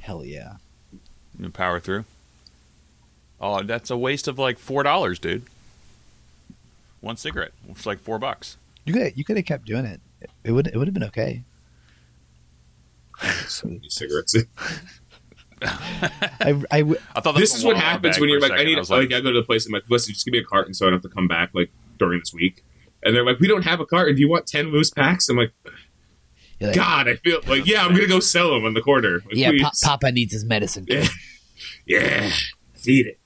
Hell yeah. You power through. Oh, that's a waste of like four dollars, dude. One cigarette. It's like four bucks. You could you could have kept doing it. It would it would have been okay. So many cigarettes. I, I w- I thought this is what happens when you're a like, I need, was like, I go to the place. And I'm like, listen, just give me a carton so I don't have to come back like during this week. And they're like, we don't have a carton. Do you want ten loose packs? I'm like, you're like, God, I feel like, yeah, I'm gonna go sell them on the corner. Like, yeah. Pa- Papa needs his medicine. Yeah. yeah, feed it.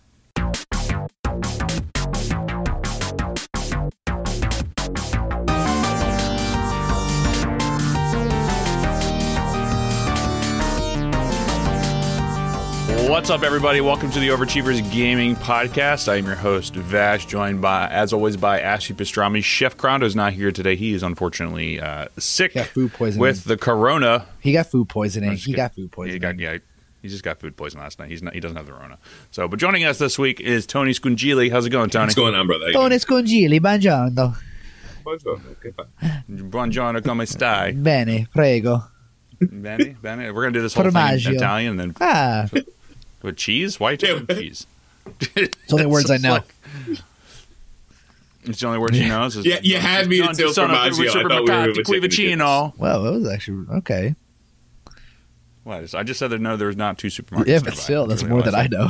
What's up, everybody? Welcome to the Overachievers Gaming Podcast. I am your host, Vash, joined by, as always, by Ashley Pastrami. Chef Crondo is not here today. He is unfortunately uh, sick Got food poisoning. with the corona. he got food poisoning. He got food poisoning. He got yeah. He just got food poisoning last night. He's not. He doesn't have the corona. So, but joining us this week is Tony Scungili. How's it going, Tony? What's going on, brother? Tony Scongili, buongiorno. doing? Okay, fine. Buongiorno, come stai? Bene, prego. Bene, bene. We're gonna do this whole thing in Italian and then Ah, with cheese. Why Yeah, with cheese? it's the only words I know. like- It's the only word she knows. is- Yeah, you had me John until Sono, Formaggio. I thought we were supermercati, legit gonna do Quivicino. Well, that was actually okay. What? I just said that no, there's not two supermarkets. Yeah, but still, that's more than I know.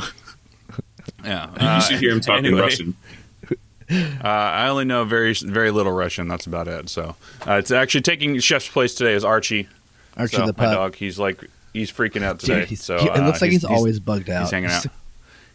Yeah, You uh, should hear him talking anyway, Russian. Uh, I only know very very little Russian. That's about it. So uh, it's actually taking chef's place today is Archie. Archie so the my dog. He's like he's freaking out today. Dude, he's- so he- it uh, looks like he's, always bugged out. he's hanging out.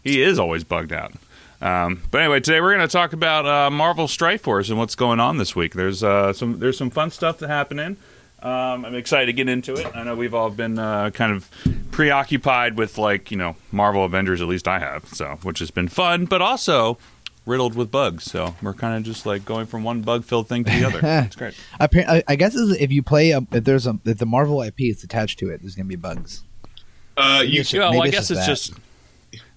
He is always bugged out. Um, but anyway, today we're going to talk about uh, Marvel Strike Force and what's going on this week. There's uh, some there's some fun stuff to happening. Um, I'm excited to get into it. I know we've all been uh, kind of preoccupied with like you know Marvel Avengers. At least I have, so which has been fun, but also riddled with bugs. So we're kind of just like going from one bug-filled thing to the other. it's great. I, I guess if you play, um, if there's a if the Marvel IP is attached to it, there's gonna be bugs. Uh, you It's- Yeah, well, I guess it's that. just.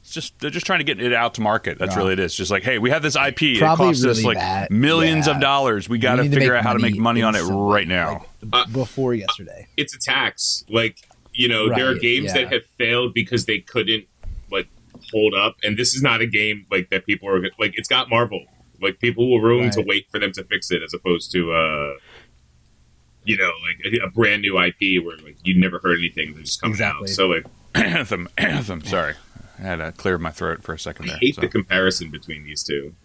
It's just they're just trying to get it out to market. That's Yeah. really it is. Just like, hey, we have this IP. it Probably costs us like bad. millions Yeah. of dollars. We got to figure out how to make money on it right now. like, Uh, before yesterday. it's a tax. Like you know, there are games yeah. that have failed because they couldn't like hold up, and this is not a game like that. People are like, it's got Marvel. Like people were willing to wait for them to fix it, as opposed to uh, you know, like a, a brand new IP where like you never heard anything that just comes Exactly. out. So like, Anthem, Anthem. Sorry, I had to clear my throat for a second I hate so. the comparison between these two.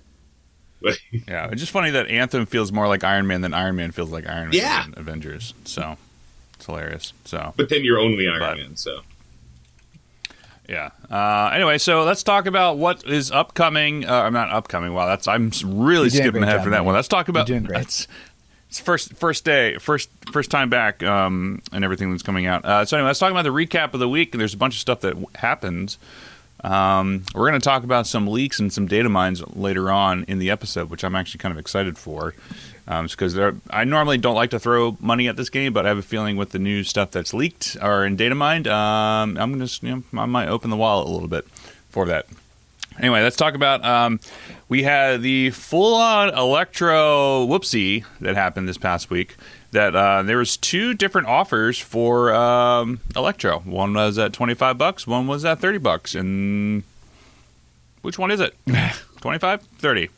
Yeah, it's just funny that Anthem feels more like Iron Man than Iron Man feels like Iron Man Yeah. Avengers. So it's hilarious. So but then you're only Iron But- Man, so Yeah. Uh, anyway, so let's talk about what is upcoming. Uh, I'm not upcoming. Wow, that's I'm really You're doing a skipping ahead job, for that man. one. Let's talk about. You're doing great. It's, it's first first day, first first time back, um, and everything that's coming out. Uh, so anyway, let's talk about the recap of the week. And there's a bunch of stuff that w- happens. Um, we're going to talk about some leaks and some data mines later on in the episode, which I'm actually kind of excited for. Um, because I normally don't like to throw money at this game, but I have a feeling with the new stuff that's leaked or in data mined, um, I'm just you know, I might open the wallet a little bit for that. Anyway, let's talk about. Um, we had the full-on electro whoopsie that happened this past week. That uh, there was two different offers for um, electro. One was at twenty-five bucks. One was at thirty bucks. And which one is it? 25 30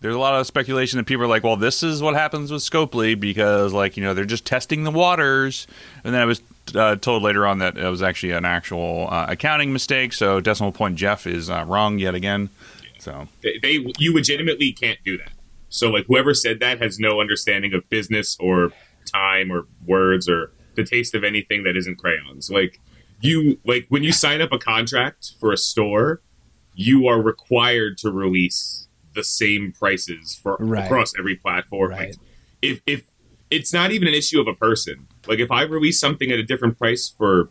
there's a lot of speculation that people are like, well, this is what happens with Scopely because, like, you know, they're just testing the waters. And then I was uh, told later on that it was actually an actual uh, accounting mistake. So Decimal Point Jeff is uh, wrong yet again. So they, they you legitimately can't do that. So like whoever said that has no understanding of business or time or words or the taste of anything that isn't crayons. Like you like when you sign up a contract for a store, you are required to release the same prices for Right. across every platform. Right. Like, if if it's not even an issue of a person. Like if I release something at a different price for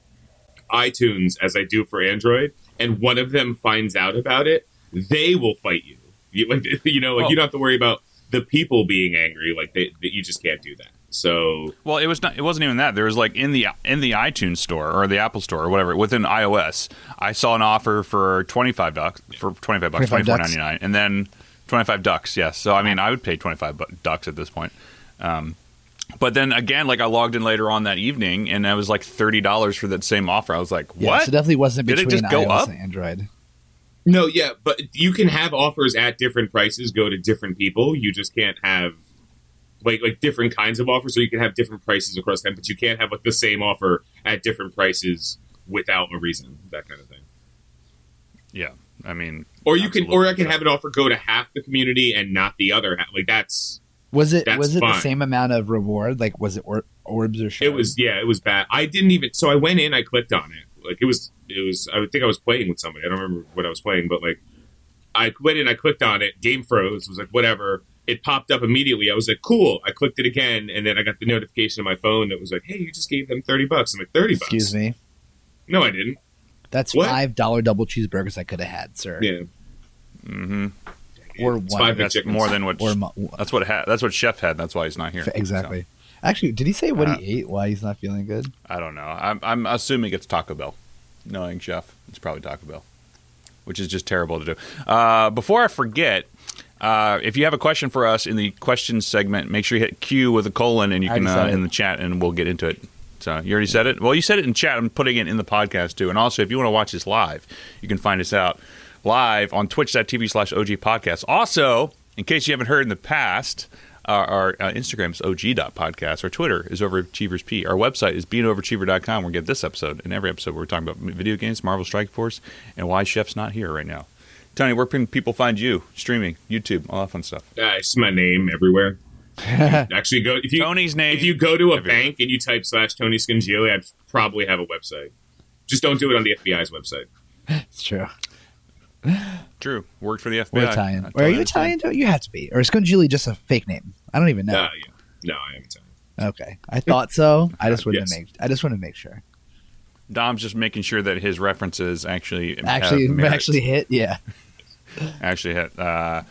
iTunes as I do for Android, and one of them finds out about it, they will fight you. You, like, you know, like Oh. you don't have to worry about the people being angry. Like they, that you just can't do that. So Well, it was not. It wasn't even that. There was like in the in the iTunes store or the Apple store or whatever within iOS. I saw an offer for twenty five bucks for twenty five bucks, 25 twenty four ducks. ninety nine, and then twenty five ducks. Yes. So I mean, I would pay twenty five ducks at this point. Um, But then again, like I logged in later on that evening, and it was like thirty dollars for that same offer. I was like, Yeah, "What? so it definitely wasn't between Did it between just go iOS up? and Android. No, yeah, but you can have offers at different prices go to different people. You just can't have like like different kinds of offers, so you can have different prices across them, but you can't have like the same offer at different prices without a reason, that kind of thing. yeah." I mean, Or you can, or I absolutely. can have an offer go to half the community and not the other half. Like that's Was it That's was it the same amount of reward? Like was it or, orbs or shit? it was. Yeah, it was bad. I didn't even. So I went in, I clicked on it. Like it was, it was. I would think I was playing with somebody. I don't remember what I was playing, but like I went in, I clicked on it. Game froze. Was like whatever. It popped up immediately. I was like, cool. I clicked it again, and then I got the notification on my phone that was like, hey, you just gave them thirty bucks. I'm like, thirty bucks. Excuse me. No, I didn't. That's What? five dollar double cheeseburgers I could have had, sir. Yeah. hmm Or It's one. five that's chickens. more than what Or mo- that's what ha- that's what Chef had. That's why he's not here. exactly. Actually, did he say what Uh, he ate? Why he's not feeling good? I don't know. I'm I'm assuming it's Taco Bell. Knowing Chef, it's probably Taco Bell, which is just terrible to do. Uh, before I forget. Uh, if you have a question for us in the questions segment, make sure you hit Q with a colon, and you I can uh, in the chat, and we'll get into it. So you already said it. Well, you said it in chat. I'm putting it in the podcast too. And also, if you want to watch this live, you can find us out live on Twitch.tv slash OG Podcast. Also, in case you haven't heard in the past, uh, our uh, Instagram is OG.podcast. Our Twitter is Overachievers P. Our website is beanoverachiever.com. We'll get this episode and every episode we're talking about video games, Marvel Strike Force, and why Chef's not here right now. Tony, where can people find you? Streaming, YouTube, all that fun stuff. Uh, it's my name everywhere. Actually, go if you Tony's name. if you go to a everywhere. bank and you type slash Tony Scungili, I'd probably have a website. Just don't do it on the FBI's website. It's true. True. Worked for the FBI. We're Italian. I Or are you Italian? Don't you have to be? Or is Scungili just a fake name? I don't even know. Uh, yeah. No, I am Italian. Okay, I thought so. I just wanted Yes. to make. I just wanted to make sure. Dom's just making sure that his references actually Actually, actually hit. Yeah. actually hit. Uh,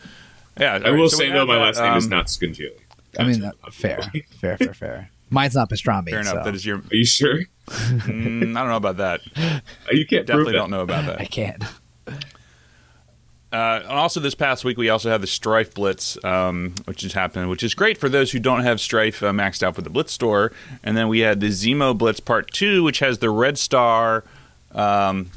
yeah, I will say though, my last name is not not Scungili. I mean, uh, fair, fair, fair, fair. Mine's not pastrami. Fair enough. so That is your. Are you sure? Mm, I don't know about that. You can't Definitely prove it. don't know about that. I can't. Uh, and also, this past week we also had the Stryfe Blitz, um, which is happening, which is great for those who don't have Stryfe uh, maxed out for the Blitz store. And then we had the Zemo Blitz Part Two, which has the Red Star, um,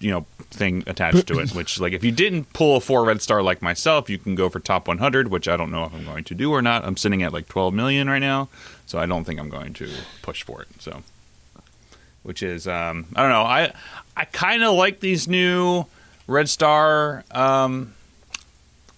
you know, thing attached to it. Which, like, if you didn't pull a four Red Star like myself, you can go for top 100, which I don't know if I'm going to do or not. I'm sitting at like 12 million right now, so I don't think I'm going to push for it. So, which is, um, I don't know, I I kind of like these new Red Star um,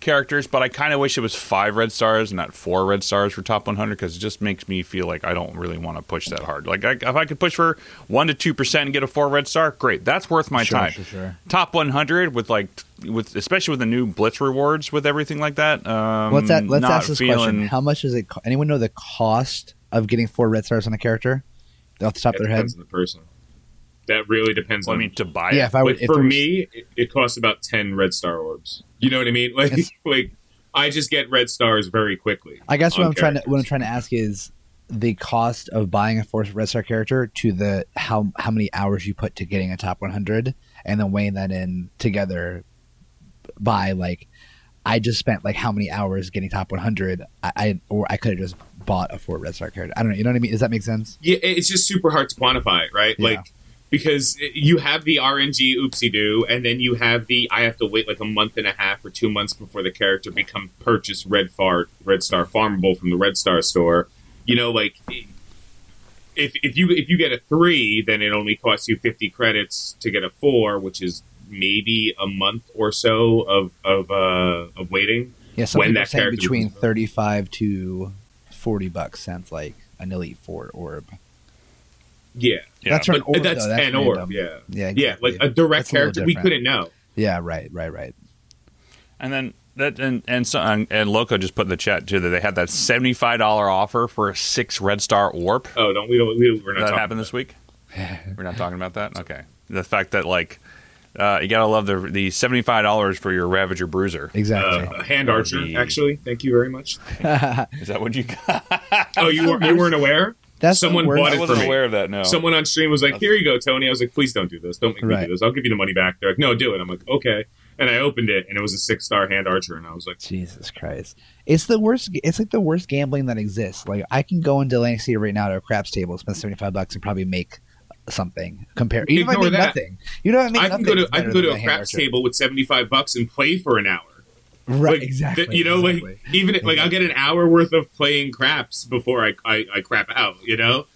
characters, but I kind of wish it was five Red Stars and not four Red Stars for top 100 because it just makes me feel like I don't really want to push that hard. Like I, if I could push for one to two percent and get a four Red Star, great. That's worth my Sure, time. sure, sure. Top 100 with like with especially with the new Blitz rewards with everything like that. Um, Let's a, let's ask this feeling, question: How much does it? Co- anyone know the cost of getting four red stars on a character off the top That of their head? depends on the person. That really depends Well, I on. mean, to buy Yeah, it. if I would. like if for was- me, it, it costs about ten red star orbs. You know what I mean? Like, It's- like I just get red stars very quickly. I guess what I'm trying to what I'm trying to ask is the cost of buying a four red star character to the how how many hours you put to getting a top 100, and then weighing that in together by like. I just spent like how many hours getting top 100? I, I or I could have just bought a four red star character. I don't know. You know what I mean? Does that make sense? Yeah, it's just super hard to quantify, right? Yeah. Like because you have the RNG oopsie doo, and then you have the I have to wait like a month and a half or two months before the character become purchased red fart red star farmable from the Red Star store. You know, like if if you if you get a three, then it only costs you fifty credits to get a four, which is maybe a month or so of of uh, of waiting. Yeah, some When that character between 35 to 40 bucks sounds like an elite four orb. Yeah, Yeah. That's for an but orb, that's. That's an orb. random. Yeah, Yeah, yeah, exactly. like a direct That's a character, we couldn't know. Yeah, right, right, right. And then that and and so and, and Loco just put in the chat too that they had that seventy five dollar offer for a six red star orb. Oh, don't we? Don't, we we're not talking about that talking happened this week. We're not talking about that. Okay, the fact that like uh, you gotta love the the seventy five dollars for your Ravager Bruiser. Exactly. Uh, hand archer, be- actually. Thank you very much. Is that what you got? Oh, you weren't you weren't aware? That's someone the worst. bought I it wasn't for me. aware of that. No. Someone on stream was like, "Here you go, Tony." I was like, "Please don't do this. Don't make me Right. do this. I'll give you the money back." They're like, "No, do it." I'm like, "Okay." and I opened it, and it was a six star hand archer, and I was like, Jesus Christ. It's the worst. It's like the worst gambling that exists. Like I can go into Atlantic City right now to a craps table, spend seventy five bucks, and probably make something. Compare. Even if I Ignore make that. nothing. You know what I mean? I can go to I can go to a craps table with seventy five bucks and play for an hour. Right. Like, exactly. th- you know, exactly. like even like I'll get an hour worth of playing craps before I I, I crap out. You know,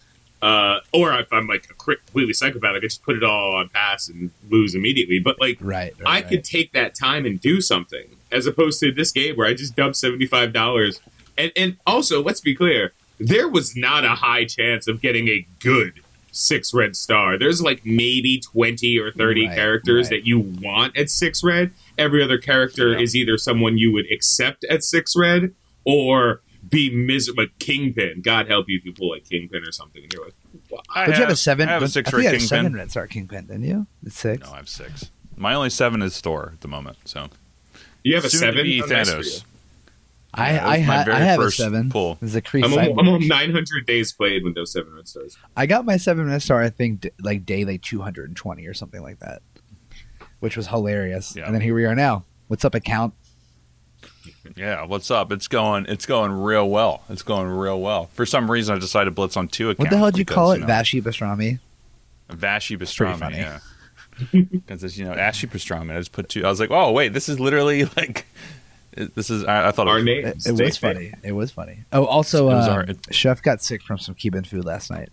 uh, or if I'm like a completely psychopath, I just put it all on pass and lose immediately. But like right. right I right. could take that time and do something as opposed to this game where I just dumped seventy five dollars. And and also let's be clear, there was not a high chance of getting a good six red star. There's like maybe twenty or thirty Right, characters right. that you want at six red. Every other character Yeah. is either someone you would accept at six red or be miserable. Like Kingpin, God help you if you pull like Kingpin or something. And you're like, wow. I But you have a seven. I have a six red you had a seven kingpin. red star kingpin, didn't you? It's six. No, I have six. My only seven is Thor at the moment. So you have a Soon to seven. be Oh, nice for you. Thanos. I Yeah, that I, was my ha- very I have a first seven. pull. This is a Kree I'm, cyborg. I'm on 900 days played with those seven red stars. I got my seven red star. I think d- like day like two hundred and twenty or something like that, which was hilarious. Yeah. And then here we are now. What's up, account? Yeah, what's up? It's going. It's going real well. It's going real well. For some reason, I decided to blitz on two accounts. What the hell did you because, call it? know, Vashi Pastrami. Vashi pretty pastrami. funny. Yeah, because it's you know Ashi pastrami. I just put two. I was like, oh wait, this is literally like it- this is. I, I thought Our it was, name. It, it was funny. It was funny. Oh, also, It was um, our- it- Chef got sick from some Cuban food last night.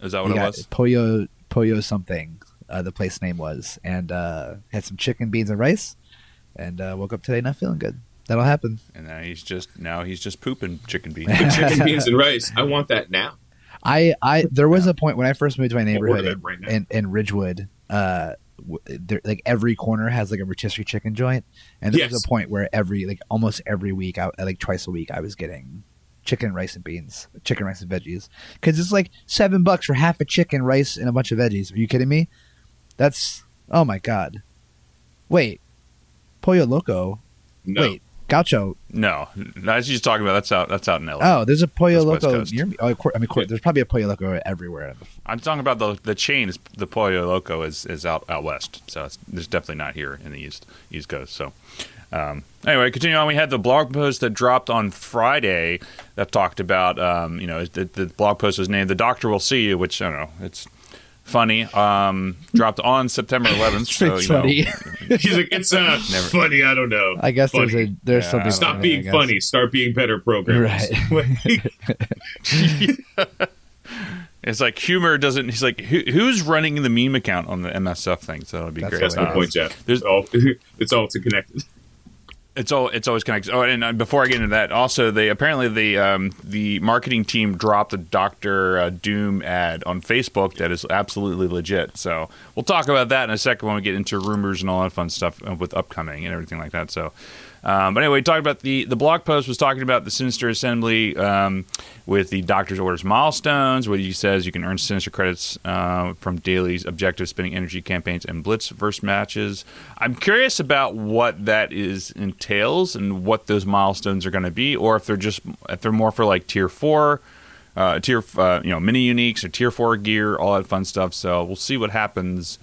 Is that He what it was? Pollo Pollo something. Uh, the place name was, and uh, had some chicken, beans, and rice. And uh, woke up today not feeling good. That'll happen. And now he's just now he's just pooping chicken beans. chicken beans and rice. I want that now. I, I there was a point when I first moved to my neighborhood in, right in, in Ridgewood. Uh, w- there, like every corner has like a rotisserie chicken joint, and there was a point where every like almost every week, I, like twice a week, I was getting chicken, rice, and beans, chicken, rice, and veggies, because it's like seven bucks for half a chicken, rice, and a bunch of veggies. Are you kidding me? That's oh my god. Wait, Pollo Loco. No. Wait, Gaucho. no, as you're talking about, that's out. That's out in LA. Oh, there's a Pollo That's Loco near me. Oh, course, I mean, course, there's probably a Pollo Loco everywhere. I'm talking about the the chain. Is, the Pollo Loco is, is out out west, so it's, it's definitely not here in the east east coast. So. Um, anyway, continue on. We had the blog post that dropped on Friday that talked about, um, you know, the, the blog post was named "The Doctor Will See You," which I don't know, it's funny. Um, dropped on September 11th. so It's you know, funny. He's like, it's uh, Never- funny. I don't know. I guess funny. there's a there's Yeah. something. Stop being guess. funny. Start being better programmers. It's like humor doesn't. He's like, Who, who's running the meme account on the MSF thing? So that'll be That's great. That's the Um, point, Jeff. there's- It's all, it's all to connected. It's all it's always connected. Oh, and uh, before I get into that, also they apparently the um, the marketing team dropped a Doctor uh, Doom ad on Facebook that is absolutely legit. So we'll talk about that in a second when we get into rumors and all that fun stuff uh, with upcoming and everything like that. So. Um, but anyway, talked about the the blog post was talking about the Sinister Assembly um, with the Doctor's Orders milestones, where he says you can earn Sinister credits uh, from dailies, objective spinning energy campaigns, and Blitz verse matches. I'm curious about what that is entails and what those milestones are going to be, or if they're just if they're more for like tier four. Uh, tier, uh, you know, mini uniques or tier four gear, all that fun stuff. So we'll see what happens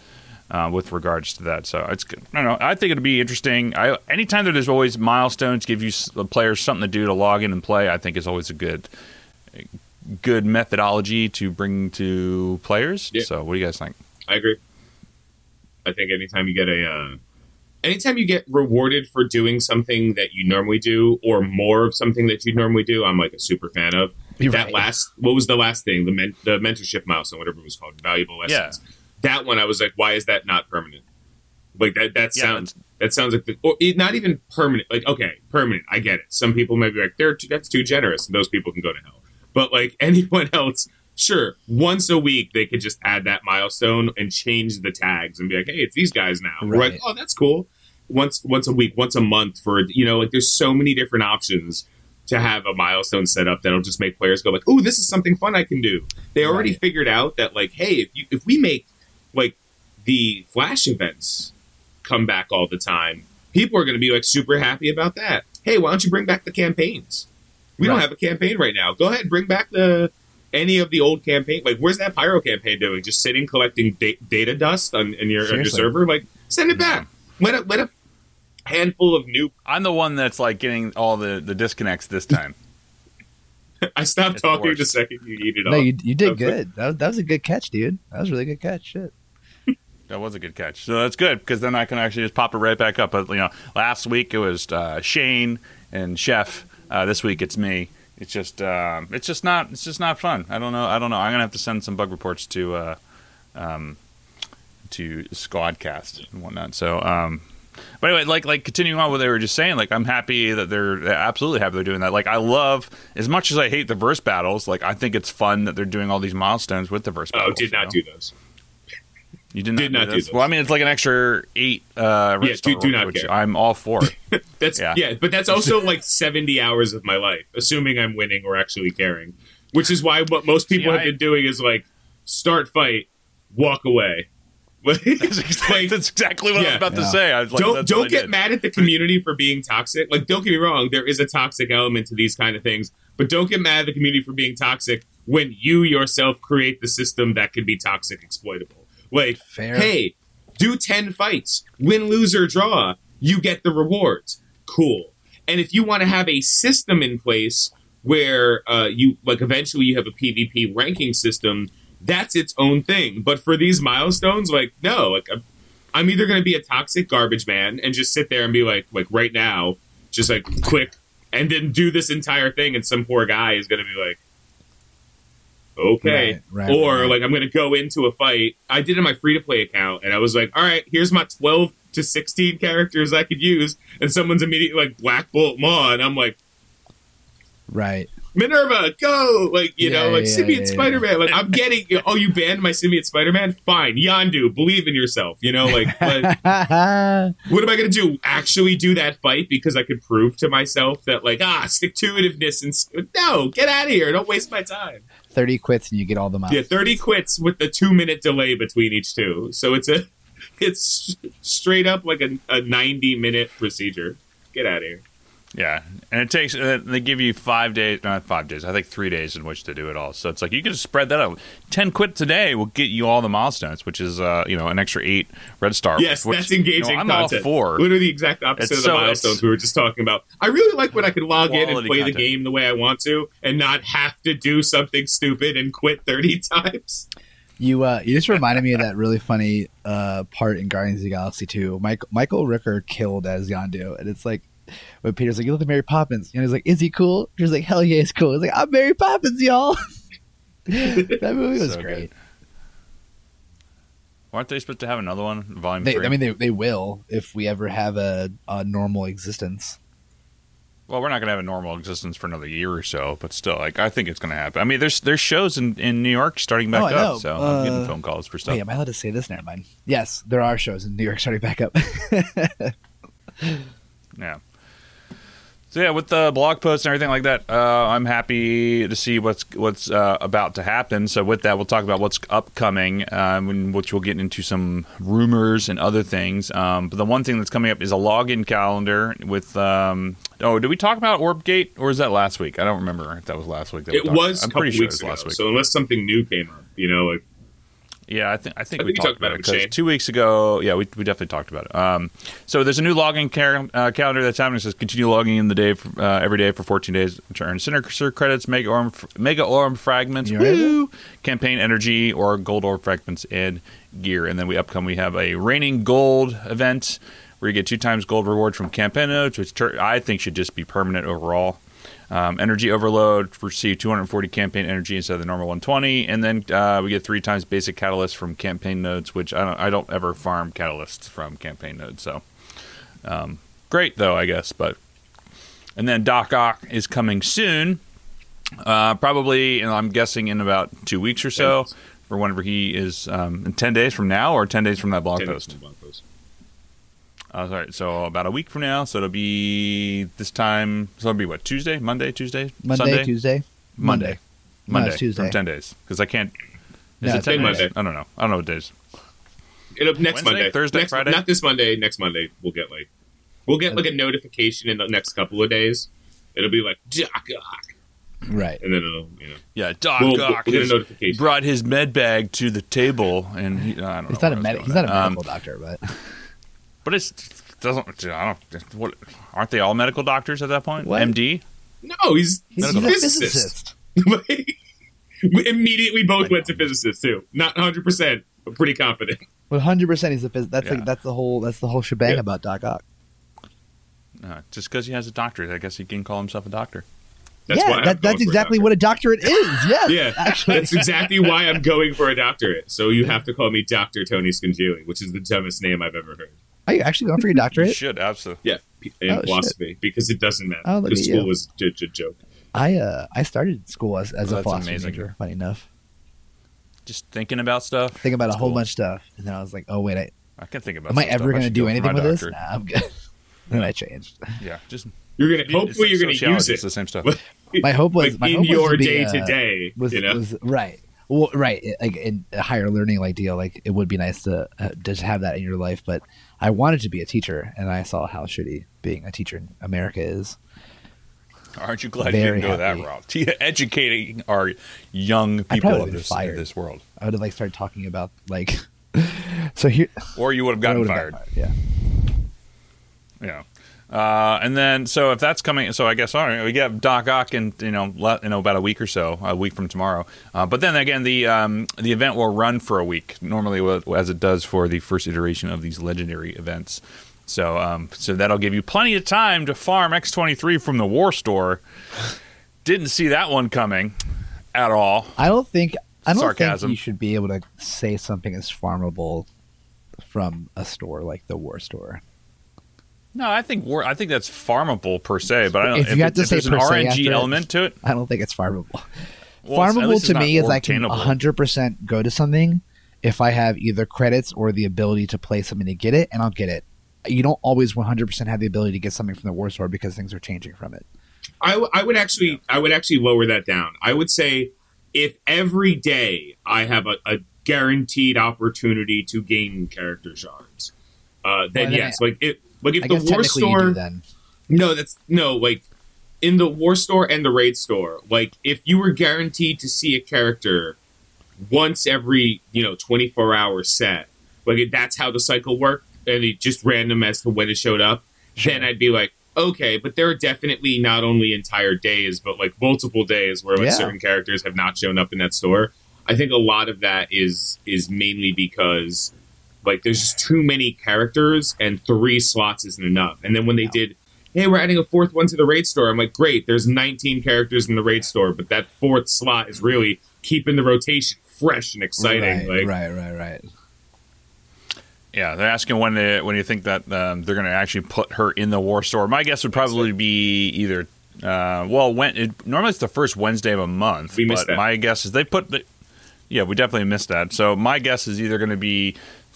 uh, with regards to that. So it's I don't know. I think it'll be interesting. I anytime that there's always milestones, give you the players something to do to log in and play. I think is always a good good methodology to bring to players. Yeah. So what do you guys think? I agree. I think anytime you get a, uh, anytime you get rewarded for doing something that you normally do, or more of something that you normally do, I'm like a super fan of. You're that right. last, what was the last thing? The men, the mentorship milestone, whatever it was called, valuable lessons. That one, I was like, why is that not permanent? Like that, that Yeah, sounds, that sounds like the, or it, not even permanent. Like okay, permanent. I get it. Some people may be like, they're too, that's too generous, and those people can go to hell. But like anyone else, sure, once a week they could just add that milestone and change the tags and be like, hey, it's these guys now. We're Right. like, oh, that's cool. Once once a week, once a month for you know, like there's so many different options to have a milestone set up that'll just make players go like, oh, this is something fun I can do. They already Right. figured out that like, hey, if you if we make like the flash events come back all the time, people are going to be like super happy about that. Hey, why don't you bring back the campaigns? We don't have a campaign right now. Go ahead, and bring back the any of the old campaign. Like, where's that pyro campaign doing? Just sitting collecting da- data dust on in your, on your server? Like, send it back. let a let a handful of new. I'm the one that's like getting all the the disconnects this time. I stopped It's talking the worst. second you eat it No, off. you, you did good. That was, that was a good catch, dude. That was a really good catch. Shit. That was a good catch. So that's good because then I can actually just pop it right back up. But you know, last week it was uh, Shane and Chef. Uh, this week it's me. It's just um, it's just not it's just not fun. I don't know. I don't know. I'm gonna have to send some bug reports to uh, um, to Squadcast and whatnot. So. Um, but anyway, like like continuing on what they were just saying, like I'm happy that they're they're absolutely happy they're doing that. Like I love as much as I hate the verse battles. Like I think it's fun that they're doing all these milestones with the verse battles. Oh, battles. did you not know? do those. You did not, Did not do those. Well, I mean, it's like an extra eight uh, Yeah, do- do not which care. I'm all for. That's Yeah. yeah. but that's also like seventy hours of my life, assuming I'm winning or actually caring. Which is why what most people See, have I- been doing is like start fight, walk away. That's, exactly, that's exactly what I Yeah. was about to say. I was like, don't don't get mad at the community for being toxic. Like, don't get me wrong, there is a toxic element to these kind of things, but don't get mad at the community for being toxic when you yourself create the system that can be toxic exploitable. Like, Fair. hey, do ten fights, win, lose, or draw, you get the rewards. Cool. And if you want to have a system in place where uh, you like eventually you have a PvP ranking system, that's its own thing. But for these milestones, like no, like I'm, I'm either going to be a toxic garbage man and just sit there and be like, like right now, just like quick, and then do this entire thing, and some poor guy is going to be like, okay, Right, right, or right. like I'm going to go into a fight. I did it in my free to play account, and I was like, all right, here's my 12 to 16 characters I could use, and someone's immediately like Black Bolt Maw, and I'm like. Right. Minerva, go! Like, you Yeah, know, like yeah, Symbiote yeah, Spider Man. Like, I'm getting, oh, you banned my Symbiote Spider Man? Fine. Yondu, believe in yourself. You know, like, but what am I going to do? Actually do that fight because I could prove to myself that, like, ah, stick to itiveness and. No, get out of here. Don't waste my time. 30 quits and you get all the miles. Yeah, 30 quits with the two minute delay between each two. So it's a, it's straight up like a, a 90 minute procedure. Get out of here. Yeah, and it takes. Uh, they give you five days, not five days. I think three days in which to do it all. So it's like you can just spread that out. Ten quits a day will get you all the milestones, which is uh, you know an extra eight red star. Yes, which, that's you know, engaging I'm content. all for. Literally the exact opposite It's of the so- milestones we were just talking about. I really like when I can log in and Quality play the game the way I want to and not have to do something stupid and quit 30 times. You uh, you just reminded me of that really funny uh, part in Guardians of the Galaxy 2. Mike, Michael Rooker killed as Yondu, and it's like when Peter's like, "You look like Mary Poppins," and he's like, "Is he cool?" He's like, "Hell yeah, he's cool." He's like, "I'm Mary Poppins, y'all." that movie was So great. Aren't they supposed to have another one, volume They, three? I mean, they, they will if we ever have a, a normal existence. well, we're not going to have a normal existence for another year or so, but still, like I think it's going to happen. I mean, there's there's shows in, in New York starting back Oh, up, so I'm getting Uh, phone calls for stuff. Wait, am I allowed to say this? Never mind. Yes, there are shows in New York starting back up. Yeah. So yeah, with the blog posts and everything like that, uh, I'm happy to see what's what's uh, about to happen. So with that, we'll talk about what's upcoming, um, which we'll get into some rumors and other things. Um, but the one thing that's coming up is a login calendar with. Um, oh, did we talk about Orbgate or was that last week? I don't remember if that was last week. That It was about. I'm pretty sure it was ago. last week. So unless something new came up, you know, like Yeah, I think I think I we think you talked, talked about about it it with 'cause Shane. two weeks ago. Yeah, we, we definitely talked about it. Um, so there's a new login car- uh, calendar that's happening. It says continue logging in the day for, uh, every day for 14 days to earn Sinister credits, mega orb, mega orb fragments, woo, campaign energy, or gold orb fragments and gear. And then we upcome we have a raining gold event where you get two times gold reward from campaign nodes, which tur- I think should just be permanent overall. Um, energy overload receive 240 campaign energy instead of the normal 120, and then uh, we get three times basic catalyst from campaign nodes, which I don't I don't ever farm catalysts from campaign nodes. So um, great though, I guess. But and then Doc Ock is coming soon, uh, probably, and I'm guessing in about two weeks or so, or whenever he is um, in 10 days from now, or 10 days from that blog post. blog post. Uh, sorry, so about a week from now. So it'll be this time. So it'll be what Tuesday, Monday, Tuesday, Monday, Sunday, Tuesday, Monday, Monday, it's Tuesday. from ten days because I can't. Is No, it ten Monday. days? I don't know. I don't know what days. It'll next Wednesday, Monday, Thursday, next, Friday? Not this Monday. Next Monday, we'll get like we'll get like a notification in the next couple of days. It'll be like Doc Ock, right? and then it'll you know Yeah, Doc we'll, Ock we'll get a has notification. brought his med bag to the table, and he, I don't He's know not a where I was med- he's with not a medical Um, doctor, but But it's doesn't. I don't. What aren't they all medical doctors at that point? What? MD. No, he's, He's, he's he's a a physicist. physicist. we immediately both went to physicists too. Not 100, percent but pretty confident. One hundred percent, he's a phys- That's Yeah. like that's the whole that's the whole shebang Yeah. about Doc Ock. Uh, just because he has a doctorate, I guess he can call himself a doctor. That's yeah, why that, that's for a exactly what a doctorate is. Yes, Yeah, actually, that's exactly why I'm going for a doctorate. So you have to call me Doctor Tony Scangili, which is the dumbest name I've ever heard. Are you actually going for your You doctorate? should absolutely. Yeah, in Oh, shit. philosophy because it doesn't matter. Oh, look Because school you. was just a joke. I uh I started school as, as Oh, a philosophy amazing. major. Funny enough, Just thinking about stuff. think about That's a whole cool. bunch of stuff, and then I was like, oh wait, I, I can think about. Stuff. Am I ever going to do anything my with this? doctorate. Nah, I'm good. then I changed. Yeah, just You're gonna it's hopefully like you're gonna sociology, use It's it. the same stuff. My hope was like my in hope your to day uh, to day. was You know, was right. Well, right, like in a higher learning like deal, like it would be nice to uh, just have that in your life. But I wanted to be a teacher, and I saw how shitty being a teacher in America is. Aren't you glad you didn't go happy. that route? Educating our young people of this, fired. of this world, I would have like started talking about like. so here, or you would have gotten would've fired. Yeah, Yeah. Uh, and then, so if that's coming, so I guess all right, we get Doc Ock in you know, le- you know about a week or so, a week from tomorrow. Uh, but then again, the um, the event will run for a week, normally as it does for the first iteration of these legendary events. So, um, so that'll give you plenty of time to farm X twenty three from the War Store. Didn't see that one coming at all. I don't think I don't Sarcasm. think you should be able to say something is farmable from a store like the War Store. No, I think war. I think that's farmable per se, but I don't. If you have to if say there's an per se RNG after it- element to it, I don't think it's farmable. well, farmable least to me is I can 100% go to something if I have either credits or the ability to play something to get it, and I'll get it. You don't always 100% have the ability to get something from the War Store because things are changing from it. I, w- I would actually I would actually lower that down. I would say if every day I have a, a guaranteed opportunity to gain character shards, uh, then Well, then yes, like it like if I the war store then. No, that's no like in the war store and the raid store. Like if you were guaranteed to see a character once every you know twenty four hour set, like that's how the cycle worked, and it just random as to when it showed up, then I'd be like, okay. But there are definitely not only entire days, but like multiple days where like Yeah. certain characters have not shown up in that store. I think a lot of that is is mainly because like there's just too many characters and three slots isn't enough. And then when they did, hey, we're adding a fourth one to the raid store, I'm like, great, there's 19 characters in the raid store, but that fourth slot is really keeping the rotation fresh and exciting. right, like, right, right, right. Yeah, they're asking when they, when you think that um, they're going to actually put her in the war store. My guess would probably be either. Uh, well, when it, normally it's the first Wednesday of a month, We missed but that. my guess is they put the. Yeah, we definitely missed that. So my guess is either going to be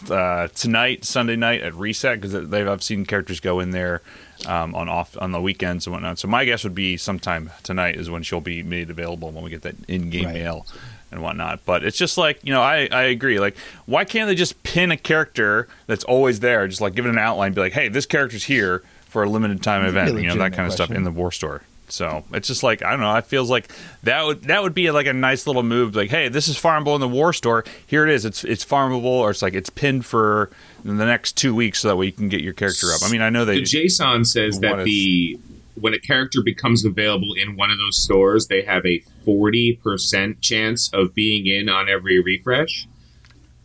uh, tonight, Sunday night at reset because they've I've seen characters go in there um, on off on the weekends and whatnot. So my guess would be sometime tonight is when she'll be made available when we get that in-game Right. mail and whatnot. But it's just like you know, I I agree. Like, why can't they just pin a character that's always there? Just like give it an outline, be like, hey, this character's here for a limited time event. You know that kind of stuff in the war store. So it's just like I don't know. It feels like that would that would be like a nice little move. Like, hey, this is farmable in the war store. Here it is. It's it's farmable, or it's like it's pinned for the next two weeks, so that way you can get your character up. I mean, I know they the JSON says that the when a character becomes available in one of those stores, they have a 40% chance of being in on every refresh.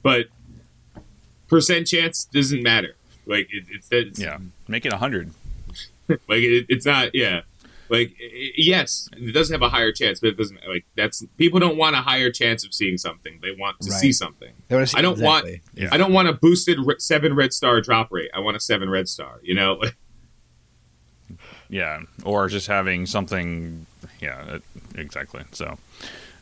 But percent chance doesn't matter. Like it, it's, it's yeah make it a hundred. like it, it's not yeah like i- i- yes it does have a higher chance but it doesn't like that's people don't want a higher chance of seeing something they want to Right. see something They wanna see- I don't want- Yeah. i don't want a boosted re- seven red star drop rate i want a seven red star you know Yeah, or just having something. Yeah, exactly. So,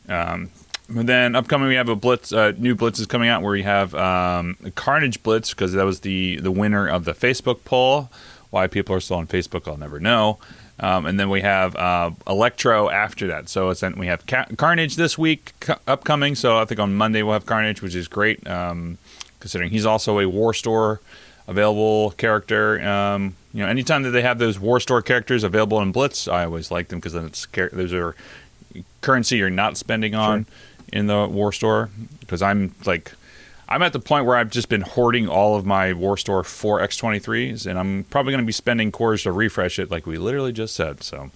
um, and then upcoming we have a blitz. Uh, new blitz is coming out where we have um, Carnage Blitz because that was the the winner of the Facebook poll. Why people are still on Facebook, I'll never know. Um, and then we have uh, Electro after that. So it's then we have Ca- Carnage this week co- upcoming. So I think on Monday we'll have Carnage, which is great, um, considering he's also a War Store available character. Um, you know, anytime that they have those War Store characters available in Blitz, I always like them because then it's char- those are currency you're not spending on in the War Store. Because I'm like, I'm at the point where I've just been hoarding all of my War Store 4 X23s, and I'm probably going to be spending cores to refresh it, like we literally just said. So,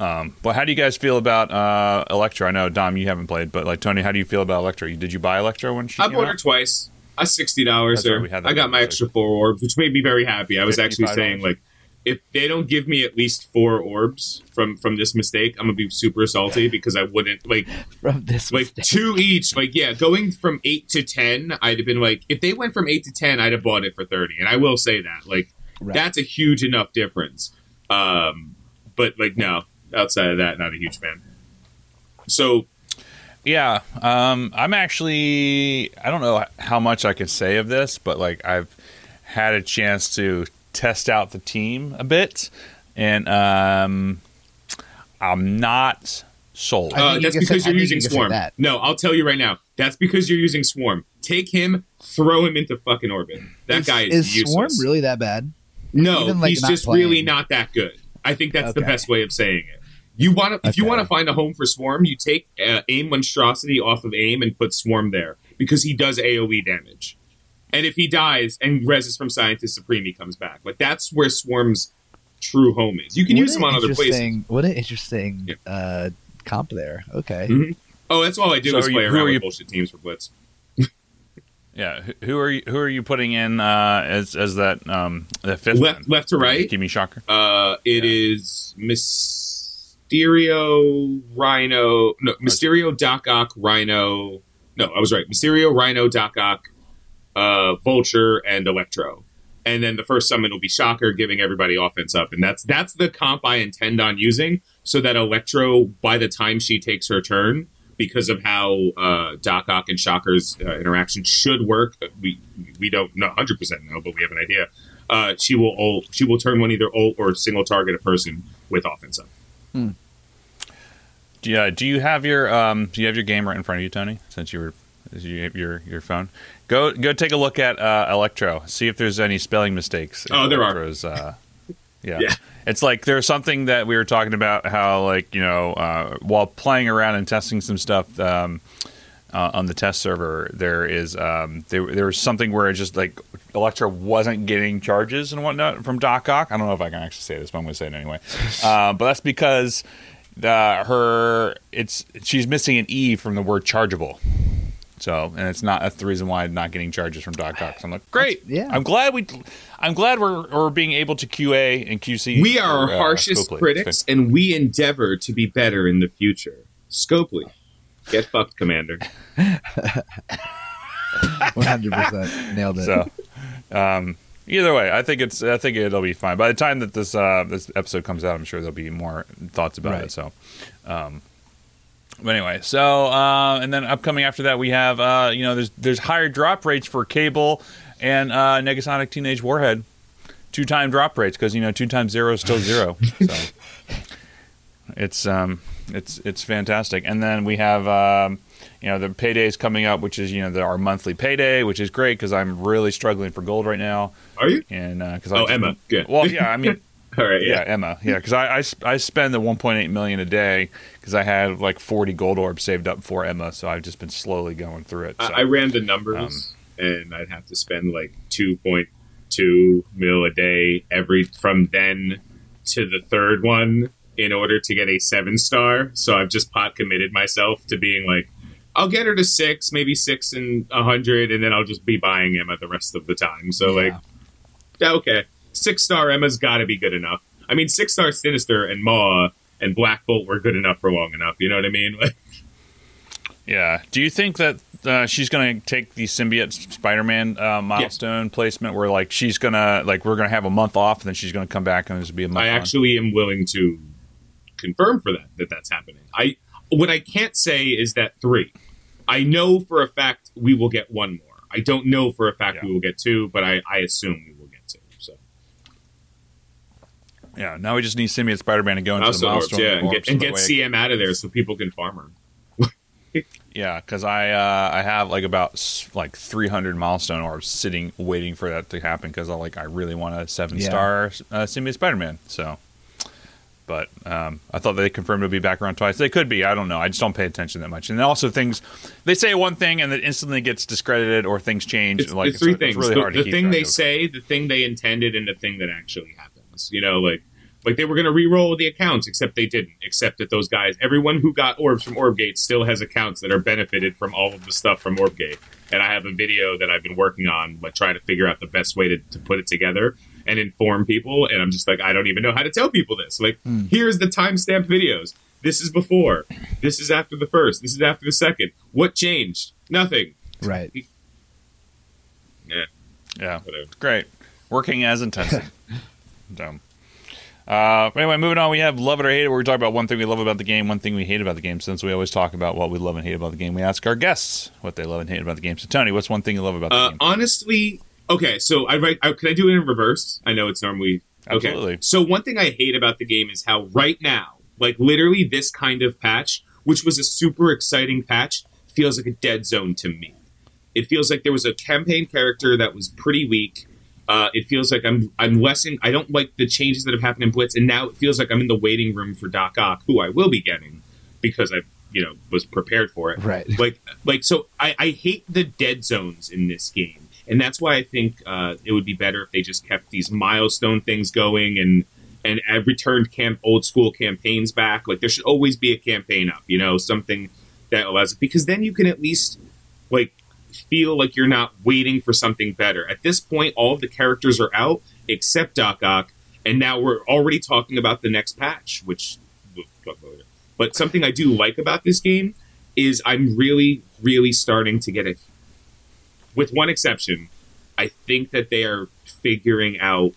um, but how do you guys feel about uh, Electro? I know Dom, you haven't played, but like Tony, how do you feel about Electro? Did you buy Electro when she? I bought her twice. I sixty dollars right, there. we had that I got my extra four orbs, which made me very happy. I was actually saying like, if they don't give me at least four orbs from from this mistake, I'm gonna be super salty because I wouldn't like from this like mistake. two each. Like yeah, going from eight to ten, I'd have been like, if they went from eight to ten, I'd have bought it for thirty. And I will say that like Right. that's a huge enough difference. Um, but like no, outside of that, not a huge fan. So Yeah, um, I'm actually. I don't know how much I can say of this, but like I've had a chance to test out the team a bit, and um, I'm not sold. Uh, that's can say- because I you're using you Swarm. that. No, I'll tell you right now. That's because you're using Swarm. Take him, throw him into fucking orbit. That is, guy is, is useless. Swarm really that bad? No, even, like, he's just playing? really not that good. I think that's the best way of saying it. You want to, if you want to find a home for Swarm, you take uh, Aim Monstrosity off of Aim and put Swarm there because he does AOE damage. And if he dies and reses from Scientist Supreme, he comes back. Like that's where Swarm's true home is. You can What use him on other places. What an interesting Yeah. uh, comp there. Okay. Mhm. Oh, that's all I do So is are you- play who around with you- bullshit teams for Blitz. yeah, who- who are you? Who are you putting in uh, as as that um, the fifth Left, man? left to right. Give me shocker. Uh, it Yeah. is Mysterio, Rhino, no, Mysterio, Doc Ock, Rhino. No, I was right. Mysterio, Rhino, Doc Ock, uh, Vulture, and Electro. And then the first summon will be Shocker, giving everybody offense up, and that's that's the comp I intend on using, so that Electro, by the time she takes her turn, because of how uh, Doc Ock and Shocker's uh, interaction should work, we we don't know 100 percent know, but we have an idea. Uh, she will ult, she will turn one either ult or single target a person with offense up. Yeah. Do you have your um, Do you have your game right in front of you, Tony? Since you were you have your your phone. Go go take a look at uh, Electro. See if there's any spelling mistakes. Oh, there are. Uh, yeah. Yeah. It's like there's something that we were talking about how like you know uh, while playing around and testing some stuff um, uh, on the test server there is um, there, there was something where it just like Electro wasn't getting charges and whatnot from Doc Ock. I don't know if I can actually say this, but I'm going to say it anyway. uh, but that's because uh, her it's she's missing an e from the word chargeable. So, and it's not that's the reason why I'm not getting charges from Doc Ock. So I'm like, great. yeah. I'm glad we, I'm glad we're, we're being able to QA and QC. We are our uh, harshest Scopely. critics, and we endeavor to be better in the future. Scopely, get fucked, Commander. One hundred percent nailed it. So, um, either way, I think it's I think it'll be fine. By the time that this uh, this episode comes out, I'm sure there'll be more thoughts about Right. it. So, um, but anyway, so uh, and then upcoming after that, we have uh, you know there's there's higher drop rates for Cable and uh, Negasonic Teenage Warhead, two time drop rates because you know two times zero is still zero. so it's um it's it's fantastic. And then we have um, you know the paydays coming up, which is you know the, our monthly payday, which is great because I'm really struggling for gold right now, Are you? and because Oh, Emma. Good. Well, yeah, I mean. All right. Yeah, Yeah. Emma. Yeah, because I, I, I spend the 1.8 million a day because I had like 40 gold orbs saved up for Emma, so I've just been slowly going through it. So. I, I ran the numbers, um, and I'd have to spend like two point two mil a day every from then to the third one in order to get a seven star. So I've just pot committed myself to being like, I'll get her to six, maybe six and a hundred, and then I'll just be buying Emma the rest of the time. So like, okay, six star Emma's got to be good enough. I mean, six star Sinister and Maw and Black Bolt were good enough for long enough. You know what I mean? Like, yeah. Do you think that uh, she's going to take the symbiote Spider-Man uh, milestone placement, where like she's gonna like we're gonna have a month off, and then she's gonna come back and there's be a month. I on? actually am willing to confirm for that that that's happening. I what I can't say is that three. I know for a fact we will get one more. I don't know for a fact Yeah. we will get two, but I, I assume we will get two. So yeah. Now we just need symbiote Spider-Man to go into Mouse the orbs, milestone yeah, and get and get CM out of there so people can farm her. Yeah, because I uh, I have like about like 300 milestone orbs sitting waiting for that to happen because I like I really want a seven Yeah. star uh, symbiote Spider Man. So, But um, I thought they confirmed it would be back around twice. They could be. I don't know. I just don't pay attention that much. And also things they say one thing and then instantly gets discredited or things change. It's, like it's three it's, things: It's really the, hard the thing they say, the thing they intended, and the thing that actually happens. You know, like like they were going to re-roll the accounts, except they didn't. Except that those guys, everyone who got orbs from Orbgate, still has accounts that are benefited from all of the stuff from Orbgate. And I have a video that I've been working on, like trying to figure out the best way to, to put it together and inform people. And I'm just like, I don't even know how to tell people this. Like, hmm. here's the timestamp videos. This is before. This is after the first. This is after the second. What changed? Nothing. Right. Yeah, Yeah, whatever. great. Working as intended. so, uh, anyway, moving on. We have love it or hate it. Where we talk about one thing we love about the game, one thing we hate about the game. Since we always talk about what we love and hate about the game, we ask our guests what they love and hate about the game. So, Tony, what's one thing you love about the Uh, game? honestly, okay. So I write. I, can I do it in reverse? I know it's normally okay. Absolutely. So one thing I hate about the game is how right now, like literally this kind of patch, which was a super exciting patch, feels like a dead zone to me. It feels like there was a campaign character that was pretty weak. Uh, it feels like I'm I'm less in, I don't like the changes that have happened in Blitz, and now it feels like I'm in the waiting room for Doc Ock, who I will be getting because I you know was prepared for it Right. like like so I, I hate the dead zones in this game and that's why i think uh, it would be better if they just kept these milestone things going and and uh, returned camp old school campaigns back like there should always be a campaign up you know something that allows it because then you can at least like feel like you're not waiting for something better at this point all of the characters are out except doc ock and now we're already talking about the next patch which we'll talk about later but something I do like about this game is I'm really, really starting to get it. With one exception, I think that they are figuring out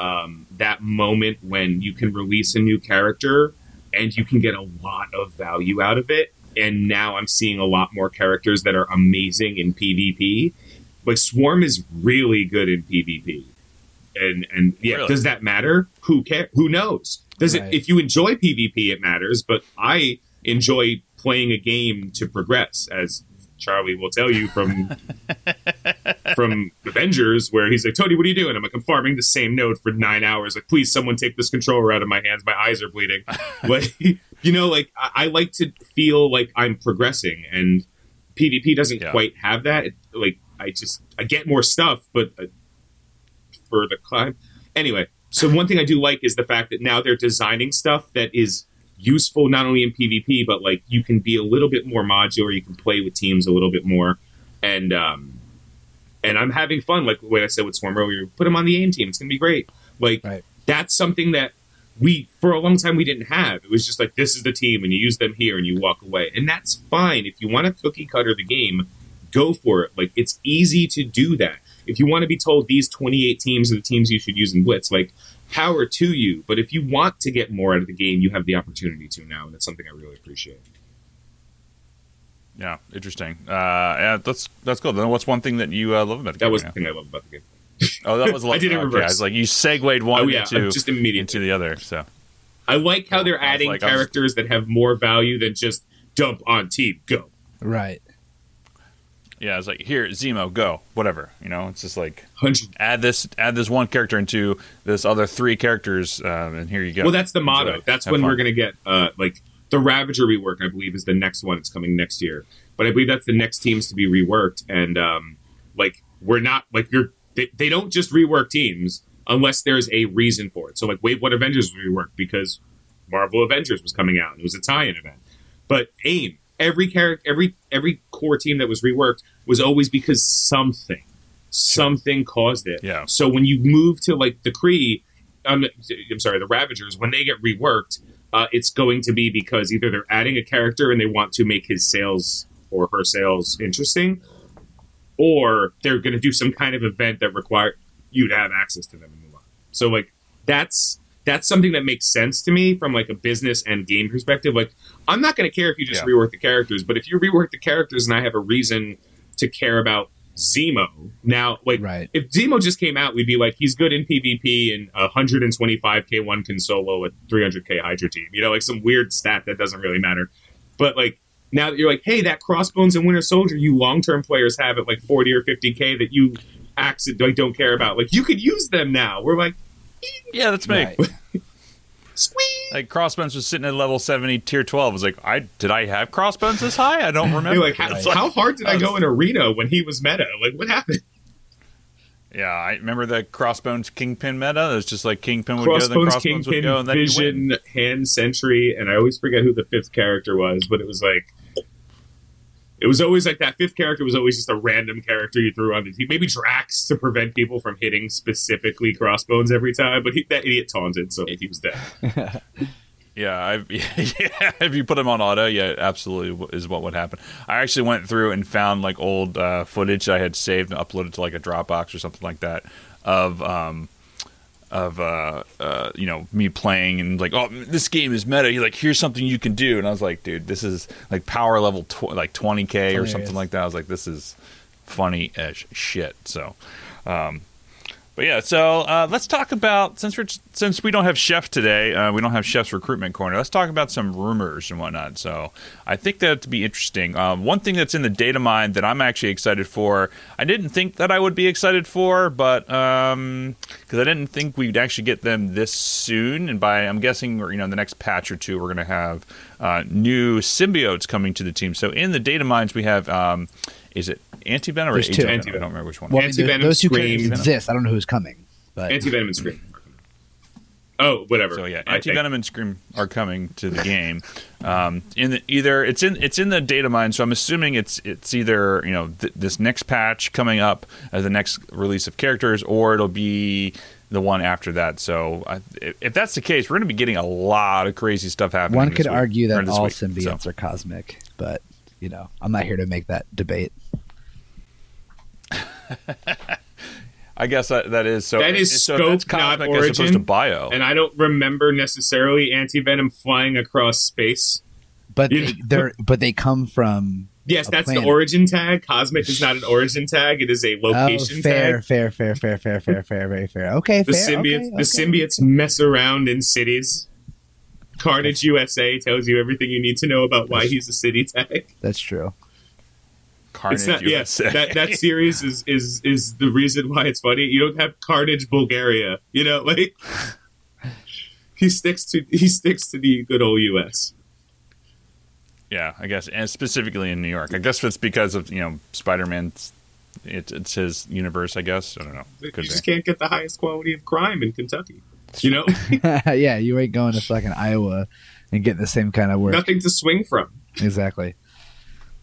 um, that moment when you can release a new character and you can get a lot of value out of it. And now I'm seeing a lot more characters that are amazing in PvP. Like Swarm is really good in PvP. And and yeah, Really? does that matter? Who care? Who knows? Does Right. it? If you enjoy PvP, it matters. But I enjoy playing a game to progress, as Charlie will tell you from from Avengers, where he's like, Tony, what are you doing? I'm like, I'm farming the same node for nine hours. Like, please, someone take this controller out of my hands. My eyes are bleeding. like, you know, like I, I like to feel like I'm progressing, and PvP doesn't Yeah. quite have that. It, like, I just I get more stuff, but uh, for the climb. Anyway, so one thing I do like is the fact that now they're designing stuff that is useful not only in PvP, but like you can be a little bit more modular. You can play with teams a little bit more, and um, and I'm having fun. Like what I said with Swarm earlier, put them on the aim team. It's gonna be great. Like Right. that's something that we for a long time we didn't have. It was just like this is the team, and you use them here, and you walk away, and that's fine. If you want to cookie cutter the game, go for it. Like it's easy to do that. If you want to be told these 28 teams are the teams you should use in Blitz, like power to you. But if you want to get more out of the game, you have the opportunity to now, and that's something I really appreciate. yeah, interesting. Uh, yeah, that's that's cool. Then what's one thing that you uh, love about the That game? was right the thing I love about the game. Now? oh, that was I did it okay, reverse. I was like you segued one Oh yeah, into just immediately. into the other. So I like how they're adding like- I was- characters that have more value than just dump on team go. Right. yeah, it's like here Zemo, go whatever. You know, it's just like Hundred. add this add this one character into this other three characters, um, and here you go. Well, that's the motto. Enjoy. That's Have when fun. we're going to get uh, like the Ravager rework. I believe is the next one. It's coming next year, but I believe that's the next teams to be reworked. And um, like we're not like you're they, they don't just rework teams unless there's a reason for it. So like Wave One Avengers was reworked because Marvel Avengers was coming out. and It was a tie-in event. But AIM, every character, every every core team that was reworked was always because something, something caused it. Yeah. So when you move to like the Kree, um, I'm sorry, the Ravagers, when they get reworked, uh, it's going to be because either they're adding a character and they want to make his sales or her sales interesting, or they're going to do some kind of event that require you to have access to them and move on. So like that's that's something that makes sense to me from like a business and game perspective. Like I'm not going to care if you just Yeah. rework the characters, but if you rework the characters and I have a reason to care about Zemo now, like Right. if Zemo just came out, we'd be like he's good in PvP and 125k one can solo with 300k Hydra team. You know, like some weird stat that doesn't really matter. But like now that you're like, hey, that Crossbones and Winter Soldier, you long term players have at like 40 or 50k that you accident like don't care about. Like you could use them now. We're like, yeah, that's me. Right. Sweet. Like Crossbones was sitting at level seventy, tier twelve. I was like, I did I have Crossbones this high? I don't remember. Like, how, It's like- how hard did I go in arena when he was meta? Like, what happened? Yeah, I remember the Crossbones Kingpin meta. It was just like Kingpin would go, then Crossbones, Crossbones would Kingpin, go, and then. Vision, Hand Sentry, and I always forget who the fifth character was, but it was like. It was always like that fifth character was always just a random character you threw on the team. Maybe Drax to prevent people from hitting specifically Crossbones every time, but he, that idiot taunted, so he was dead. Yeah, I, yeah. If you put him on auto, yeah, absolutely is what would happen. I actually went through and found like old uh, footage I had saved and uploaded to like a Dropbox or something like that of um of uh, uh you know me playing and like oh this game is meta. You're like here's something you can do, and I was like dude this is like power level tw- like 20k or something like that. I was like this is funny as shit. So. um but yeah, so uh, let's talk about since we're since we don't have chef today, uh, we don't have chef's recruitment corner. Let's talk about some rumors and whatnot. So I think that'd be interesting. Um, one thing that's in the data mine that I'm actually excited for, I didn't think that I would be excited for, but because I didn't think we'd actually get them this soon, and by I'm guessing you know the next patch or two we're to have uh, new symbiotes coming to the team. So in the data mines we have. Um, is it anti-venom or There's two. Agent Venom? I don't remember which one. Well, I mean, Anti-Venom, those two Scream. characters exist. I don't know who's coming, but Anti Venom and Scream. Oh, whatever. So yeah, Anti think. Venom and Scream are coming to the game. Um, in the, either it's in it's in the data mine, so I'm assuming it's it's either you know th- this next patch coming up as the next release of characters, or it'll be the one after that. So I, if, if that's the case, we're going to be getting a lot of crazy stuff happening. one this could week- argue that this all week. symbiotes So, are cosmic, but you know, I'm not here to make that debate. I guess that, that is so. That is so that's scope, not cosmic as opposed to origin. bio. And I don't remember necessarily Anti Venom flying across space. But You they, know- they're but they come from Yes, A that's planet. the origin tag. Cosmic is not an origin tag; it is a oh, location fair, tag. fair, fair, fair, fair, fair, fair, very fair. Okay, The fair. symbiotes, okay, the okay. symbiotes mess around in cities. Carnage USA tells you everything you need to know about why he's a city tag. That's true. Carnage It's not, yeah, that that series is is is the reason why it's funny. You don't have Carnage Bulgaria, you know, like he sticks to he sticks to the good old US. Yeah, I guess, and specifically in New York. I guess it's because of you know Spider Man's. It, it's his universe, I guess. I don't know. You just be. can't get the highest quality of crime in Kentucky. You know, yeah, you ain't going to fucking Iowa and getting the same kind of work. nothing to swing from. Exactly.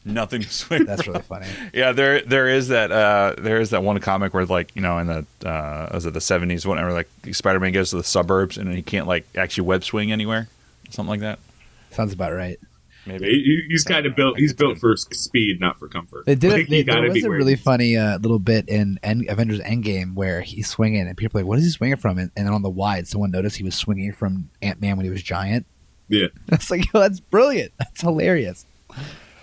Nothing to swing. That's really funny. yeah, there there is that uh, there is that one comic where like you know in the uh, was it the seventies whatever like Spider Man goes to the suburbs and he can't like actually web swing anywhere, something like that. Sounds about right. Maybe. He- He's kind of built. He's built for speed, not for comfort. They did. Like, it they, there was a where really funny uh, little bit in End, Avengers Endgame where he's swinging and people are like, "What is he swinging from?" And, and then on the wide, someone noticed he was swinging from Ant Man when he was giant. Yeah. It's like, yo, that's brilliant. That's hilarious.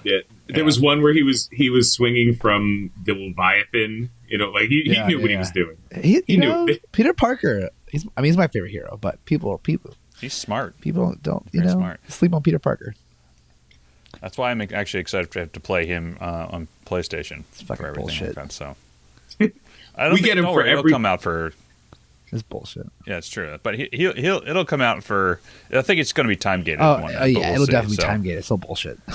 Yeah. Yeah. There was one where he was he was swinging from the Leviathan. You know, like he, Yeah, he knew what yeah, he was doing. He, He knew know. Peter Parker. He's, I mean, he's my favorite hero, but people, people, He's smart. people don't, you Very know, smart. sleep on Peter Parker. That's why I'm actually excited to have to play him uh, on PlayStation It's fucking for everything bullshit. like that. So I don't We get him don't for worry, every- It'll come out for It's bullshit. yeah, it's true. But he, he'll he'll it'll come out for. I think it's going to be time gated. Oh, and whatnot, uh, yeah, we'll it'll see. definitely So, time gate. It's still bullshit.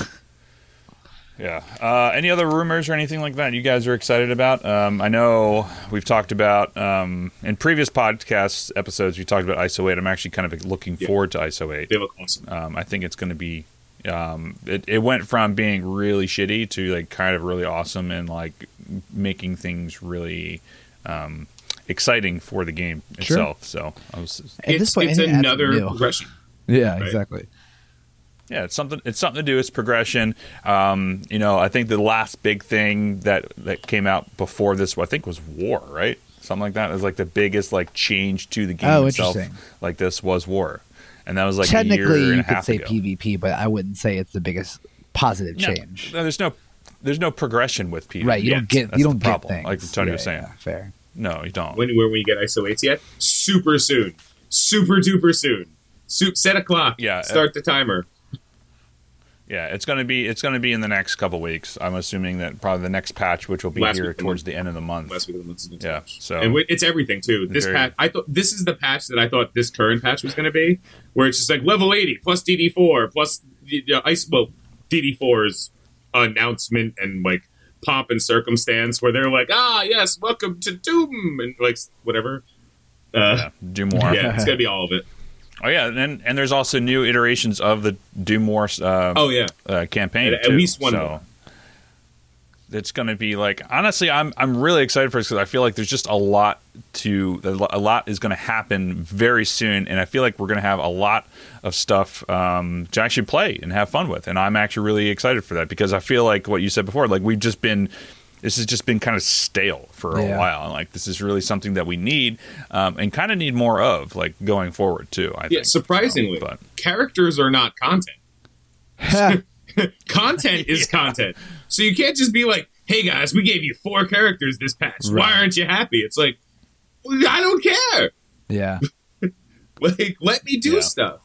Yeah. Uh, any other rumors or anything like that you guys are excited about? Um, I know we've talked about um, in previous podcast episodes. We talked about ISO 8. I'm actually kind of looking Yeah. forward to ISO 8. They look awesome. Um, I think it's going to be. Um, it, it went from being really shitty to like kind of really awesome and like making things really um, exciting for the game Sure. itself. So I was, At this it's point, it's another new. progression. Yeah, Right. exactly. Yeah, it's something. It's something to do. It's progression. Um, you know, I think the last big thing that that came out before this, I think, was War. Right, something like that. It was like the biggest like change to the game Oh, itself. Like this was War, and that was like a Technically, year and you a could say ago. PvP, but I wouldn't say it's the biggest positive No, change. no, there's no. There's no progression with PvP. Right, you don't get That's you the don't get problem, things. Like Tony Yeah, was saying. yeah, fair. No, you don't. When where when you get ISO 8s yet? Super soon. Super duper soon. Soup, set a clock. Yeah, uh, Start the timer. Yeah, it's gonna be it's gonna be in the next couple weeks. I'm assuming that probably the next patch, which will be Last here of the towards the end of the month. last week of the month. gonna Yeah, so- and it's everything too. This patch, I thought this is the patch that I thought this current patch was going to be, where it's just like level eighty plus DD four plus the the ice well DD 4s announcement and like pomp and circumstance, where they're like, ah yes, welcome to Doom and like whatever. Uh, Yeah, do more. yeah, it's gonna be all of it. Oh yeah, and and there's also new iterations of the do more uh, Oh yeah, uh, campaign. At- at too. least one So it's going to be like honestly, I'm I'm really excited for this because I feel like there's just a lot to a lot is going to happen very soon, and I feel like we're going to have a lot of stuff um, to actually play and have fun with, and I'm actually really excited for that because I feel like what you said before, like we've just been. This has just been kind of stale for a Yeah. while, and like this is really something that we need, um, and kind of need more of, like going forward too. I yeah. think. Surprisingly, So, but characters are not content. content is content. So you can't just be like, "Hey guys, we gave you four characters this patch. Why aren't you happy?" It's like, I don't care. yeah. Like, let me do Yeah. stuff.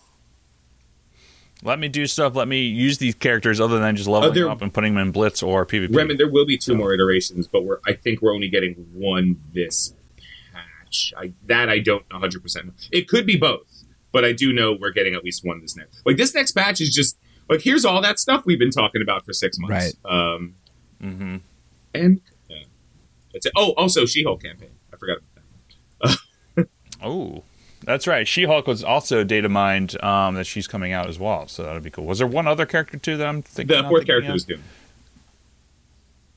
Let me do stuff. Let me use these characters other than just leveling Uh, there- up and putting them in Blitz or PvP. Remen, there will be two more iterations, but we're I think we're only getting one this patch. I, that I don't 100. percent It could be both, but I do know we're getting at least one this next. Like this next patch is just like here's all that stuff we've been talking about for six months. Right. Um, hmm and yeah. that's it. Oh, also She-Hulk campaign. I forgot about that. Oh, that's right. She Hulk was also data mined um, that she's coming out as well, so that'd be cool. Was there one other character too that I'm thinking? The fourth thinking character of? was Doom.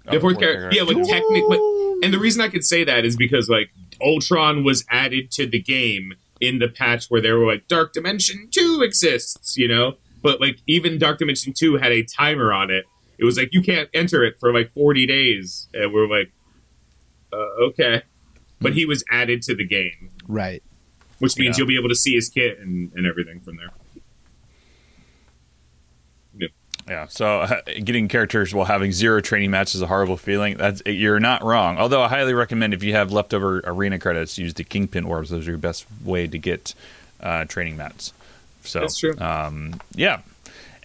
Oh, The fourth character, yeah, like technically, and the reason I could say that is because like Ultron was added to the game in the patch where they were like Dark Dimension Two exists, you know, but like even Dark Dimension Two had a timer on it. It was like you can't enter it for like forty days, and we're like, uh, okay, but he was added to the game, Right. Which means Yeah. you'll be able to see his kit and, and everything from there. Yeah, so uh, getting characters while having zero training matches is a horrible feeling. That's you're not wrong. Although I highly recommend if you have leftover arena credits, use the Kingpin orbs. Those are your best way to get uh, training mats. So That's true. Um, yeah.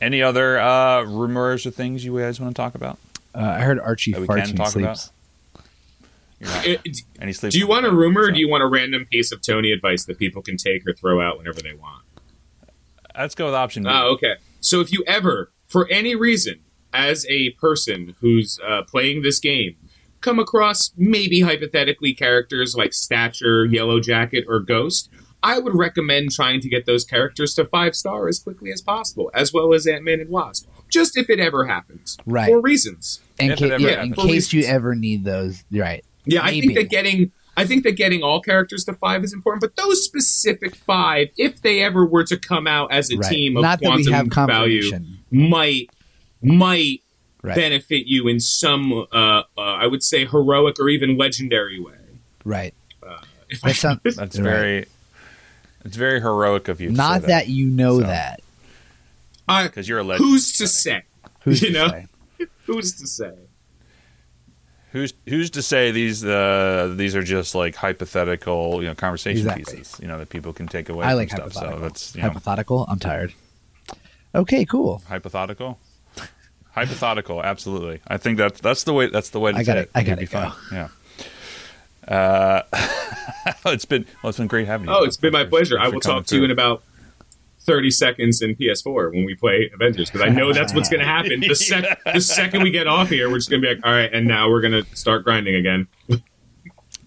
Any other uh, rumors or things you guys want to talk about? Uh, I heard Archie That we farts can talk sleeps. You're not- It- any sleep? do you want a rumor, or do you want a random piece of Tony advice that people can take or throw out whenever they want? Let's go with option B. Oh, okay. So if you ever, for any reason, as a person who's uh, playing this game, come across maybe hypothetically characters like Stature, Yellow Jacket, or Ghost, I would recommend trying to get those characters to five star as quickly as possible, as well as Ant Man and Wasp. Just if it ever happens, Right. For reasons. In, If ca- yeah, in happens. For case you ever need those, right? Yeah, I think that getting I think that getting all characters to five is important, but those specific five, if they ever were to come out as a right. team of Not that we quantum have value, might might Right. benefit you in some uh, uh, I would say heroic or even legendary way. right. If That sounds, That's right. very. It's very heroic of you. Not that. you know So. that. Because you're a legend. who's to say? Who's You to know? say? Who's to say? Who's who's to say these uh, these are just like hypothetical you know conversation Exactly. pieces you know that people can take away I from like stuff. So hypothetical. that's you know, hypothetical. I'm tired. Okay, cool. hypothetical. Hypothetical, absolutely. I think that's that's the way that's the way to I gotta- it. I gotta be go. fun. Yeah. Uh, it's been well, it's been great having you. Oh, it's been my Thanks for- pleasure. I will talk to you in about 30 seconds in PS4 when we play Avengers because I know that's what's going to happen. The, sec- the second we get off here, we're just going to be like, all right, and now we're going to start grinding again.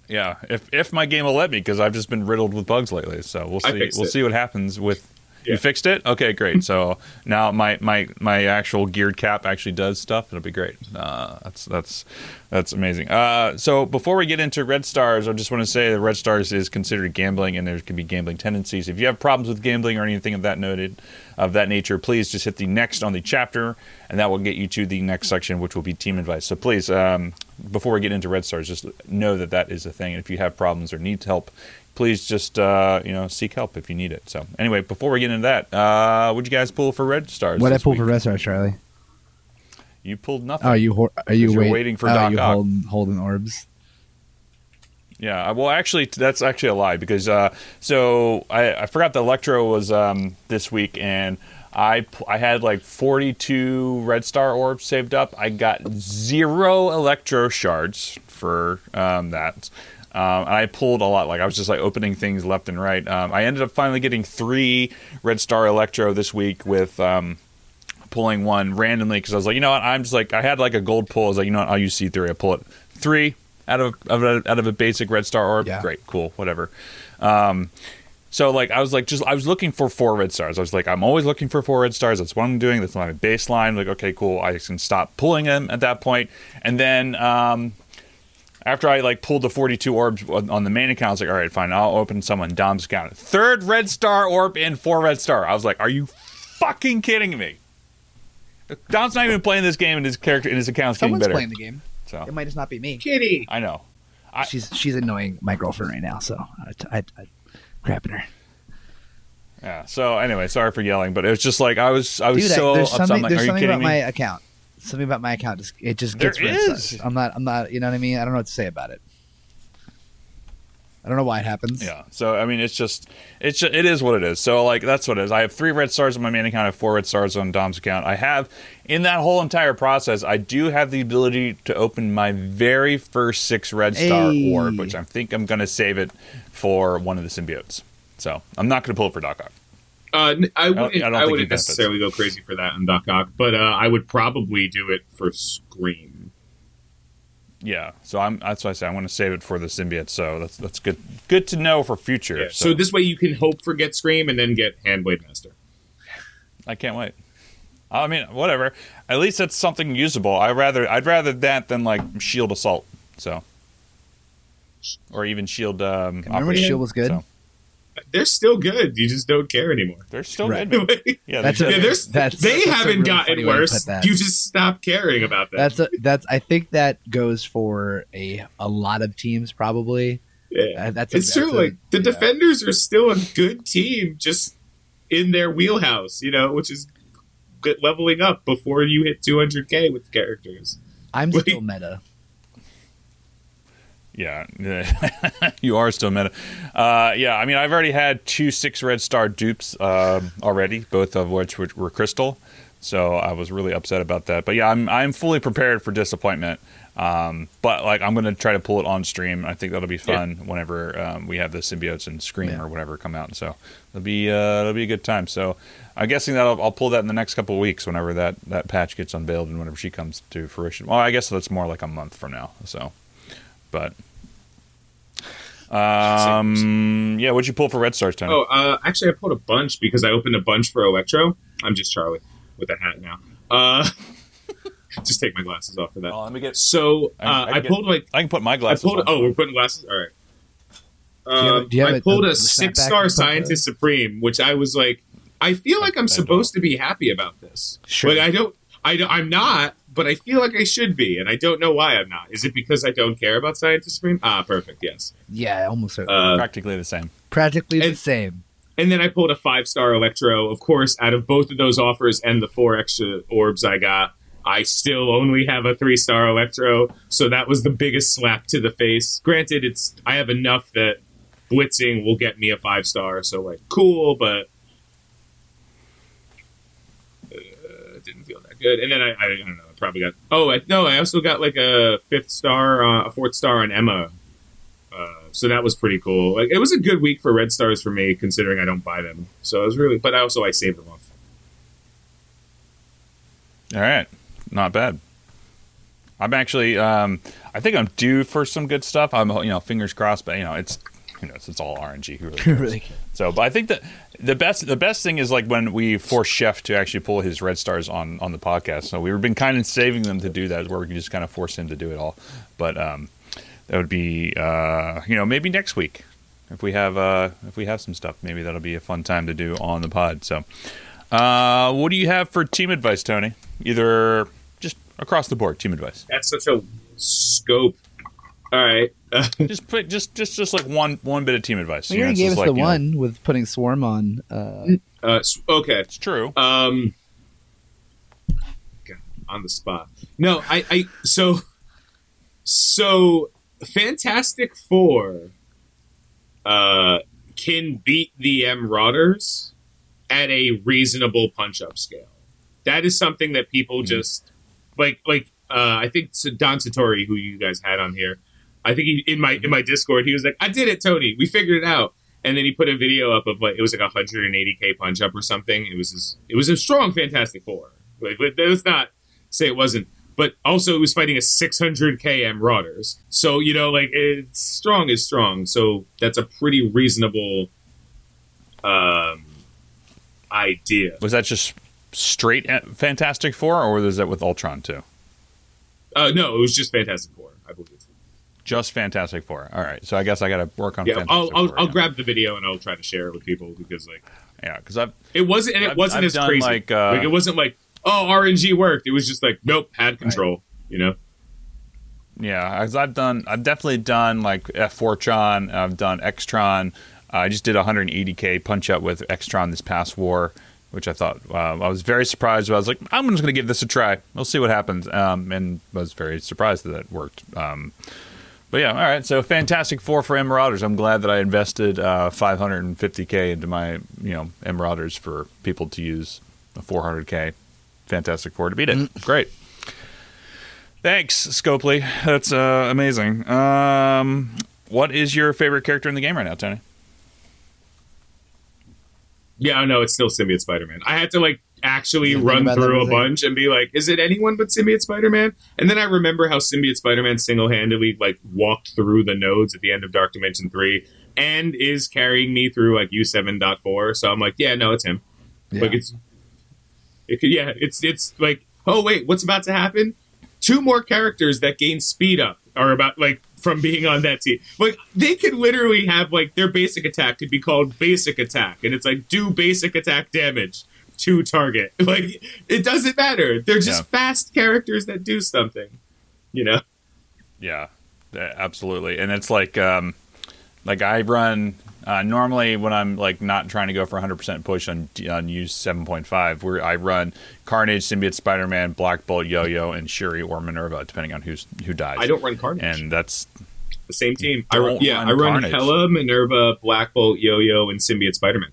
Yeah, if if my game will let me, because I've just been riddled with bugs lately. So we'll see. We'll it. see what happens with. Yeah. You fixed it? Okay, great. So now my, my my actual geared cap actually does stuff. It'll be great. Uh, that's that's that's amazing. Uh, so before we get into Red Stars, I just want to say that Red Stars is considered gambling, and there can be gambling tendencies. If you have problems with gambling or anything of that noted of that nature, please just hit the next on the chapter, and that will get you to the next section, which will be team advice. So please, um, before we get into Red Stars, just know that that is a thing. And if you have problems or need help, please just uh, you know seek help if you need it. So anyway, before we get into that, uh, what'd you guys pull for Red Stars? What I pull week? for Red Stars, Charlie? You pulled nothing. Oh, you hor- are you wait- waiting for oh, Doc you Ock. holding holding orbs? Yeah, well, actually, that's actually a lie because uh, so I, I forgot the Electro was um, this week, and I I had like 42 red star orbs saved up. I got zero electro shards for um, that. Um, and I pulled a lot. Like I was just like opening things left and right. Um, I ended up finally getting three red star electro this week with um, pulling one randomly because I was like, you know what? I'm just like I had like a gold pull. I was like, you know what? I'll use C3. I pull it three out of, of a, out of a basic red star orb. Yeah. Great, cool, whatever. Um, so like I was like just I was looking for four red stars. I was like I'm always looking for four red stars. That's what I'm doing. That's my baseline. Like okay, cool. I can stop pulling them at that point. And then um, after I like pulled the 42 orbs on on the main account, I was like, all right, fine. I'll open someone Dom's account. Third red star orb and four red star. I was like, are you fucking kidding me? Dom's not even playing this game, and his character and his account's getting Someone's better. playing the game. So It might just not be me. Kitty. I know. I- she's she's annoying my girlfriend right now, so I, I, I crapping her. Yeah. So anyway, sorry for yelling, but it was just like I was I was Dude, I- so there's upset. something, I'm like, there's are you something kidding about me? my account. Something about my account just it just gets red I'm not I'm not you know what I mean. I don't know what to say about it. I don't know why it happens. Yeah. So I mean, it's just it's just, it is what it is. So like that's what it is. I have three red stars on my main account. I have four red stars on Dom's account. I have in that whole entire process, I do have the ability to open my very first six red star Hey. orb, which I think I'm going to save it for one of the symbiotes. So I'm not going to pull it for Doc Ock. Uh, n- I don't- wouldn't, I I, don't think wouldn't he benefits. necessarily go crazy for that in Doc Ock, but uh, I would probably do it for Scream. Yeah. So I'm that's why I say I'm going to save it for the symbiote. So that's that's good good to know for future. Yeah. So this way you can hope for get Scream and then get Handblade Master. I can't wait. I mean, whatever. At least that's something usable. I rather I'd rather that than like Shield Assault. So, or even Shield. Um, Remember when Shield was good? So, They're still good. You just don't care anymore. they're still Right. good. Yeah, That's they're a- yeah, good. That's- they that's haven't really gotten funny way to worse. You just stop caring about them. That's a, that's I think that goes for a a lot of teams probably. yeah. Uh, that's a, it's true. a- like the yeah. defenders are still a good team, just in their wheelhouse. You know, which is leveling up before you hit 200k with characters. I'm Wait. still meta. Yeah, you are still meta. Uh, yeah, I mean, I've already had two six red star dupes um, already, both of which were, were crystal. So I was really upset about that. But yeah, I'm I'm fully prepared for disappointment. Um, but like, I'm gonna try to pull it on stream. I think that'll be fun whenever um, we have the symbiotes and Scream Yeah. or whatever come out. So it'll be uh, it'll be a good time. So I'm guessing that I'll, I'll pull that in the next couple of weeks whenever that that patch gets unveiled and whenever she comes to fruition. Well, I guess that's more like a month from now. So, but. Um. Yeah. What'd you pull for red stars, Tony? Oh, uh, actually, I pulled a bunch because I opened a bunch for Electro. I'm just Charlie with a hat now. Uh, just take my glasses off for that. Oh, let me get. So I- uh, I I, get- pulled like I can put my I glasses. pulled. on. Oh, we're putting glasses. All right. you have Uh, do you have I a- pulled a- a, a six star put scientist supreme, which I was like, I feel like I'm supposed to be happy about this. Sure. But I don't. I don't, I'm not. But I feel like I should be, and I don't know why I'm not. Is it because I don't care about scientist supreme? Ah, perfect. Yes. Yeah, almost. Uh, practically the same. practically the same. And then I pulled a five star Electro. Of course, out of both of those offers and the four extra orbs I got, I still only have a three star Electro. So that was the biggest slap to the face. Granted, it's I have enough that blitzing will get me a five star. So like cool, but uh, it didn't feel that good. And then I, I, I don't know. I probably got. Oh I, no, I also got like a fifth star, uh, a fourth star on Emma. Uh, so that was pretty cool. Like it was a good week for red stars for me, considering I don't buy them. So it was really, but I also I saved them off. All right, not bad. I'm actually. Um, I think I'm due for some good stuff. I'm, you know, fingers crossed. But you know, it's, you know, it's, it's all RNG. Who really really. So, but I think that the best the best thing is like when we force Chef to actually pull his red stars on on the podcast. So we've been kind of saving them to do that, where we can just kind of force him to do it all. But um, that would be uh, you know maybe next week if we have uh, if we have some stuff. Maybe that'll be a fun time to do on the pod. So, uh, what do you have for team advice, Tony? Either just across the board, team advice. That's such a scope. All right. Just put just just just like one one bit of team advice. You know, already it's gave just us like, the you know, one with putting Swarm on. Uh, uh, okay. it's true. Um, God, on the spot. No, I, I, so, so Fantastic Four, uh, can beat the M Marauders at a reasonable punch up scale. That is something that people Mm-hmm. just like like uh, I think S- Don Satori, who you guys had on here, I think he in my in my Discord, he was like, "I did it, Tony. We figured it out." And then he put a video up of like it was like a 180k punch up or something. It was his, it was a strong Fantastic Four. Like but let's not say it wasn't, but also it was fighting a 600k M Marauders. So you know, like it's strong is strong. So that's a pretty reasonable um, idea. Was that just straight Fantastic Four, or was that with Ultron too? Uh, no, it was just Fantastic Four, I believe. Just Fantastic Four. All right, so I guess I got to work on. Yeah, Fantastic I'll I'll, Four I'll grab the video and I'll try to share it with people because like Yeah, because I've it wasn't and it I've- wasn't I've as crazy. like, uh, it wasn't like oh RNG worked. It was just like nope, had control. You know. Yeah, as I've done, I've definitely done like F4tron. I've done Xtron. I just did 180k punch up with Xtron this past war, which I thought uh, I was very surprised. I was like, I'm just going to give this a try. We'll see what happens, um, and was very surprised that it worked. Um, but yeah, all right. So Fantastic Four for M Marauders. I'm glad that I invested uh, 550k into my you know M Marauders for people to use a 400k Fantastic Four to beat it. Great. Thanks, Scopely. That's uh, amazing. Um, what is your favorite character in the game right now, Tony? Yeah, I know it's still Symbiote Spider Man. I had to like actually You run through a bunch and be like, is it anyone but Symbiote Spider Man? And then I remember how Symbiote Spider Man single handedly like walked through the nodes at the end of Dark Dimension three and is carrying me through like U seven point four. So I'm like, yeah, no, it's him. Yeah. Like it's, it could, yeah, it's it's like, oh wait, what's about to happen? Two more characters that gain speed up are about like from being on that team. Like they could literally have like their basic attack could be called basic attack, and it's like do basic attack damage to target. Like it doesn't matter. They're just Yeah. fast characters that do something. You know. Yeah, absolutely. And it's like, um, like I run uh, normally when I'm like not trying to go for 100% push on on use 7.5, where I run Carnage, Symbiote, Spider-Man, Black Bolt, Yo-Yo, and Shuri or Minerva, depending on who's who dies. I don't run Carnage. and that's the same team. I run, yeah, run I run Carnage. Hela, Minerva, Black Bolt, Yo-Yo, and Symbiote Spider-Man.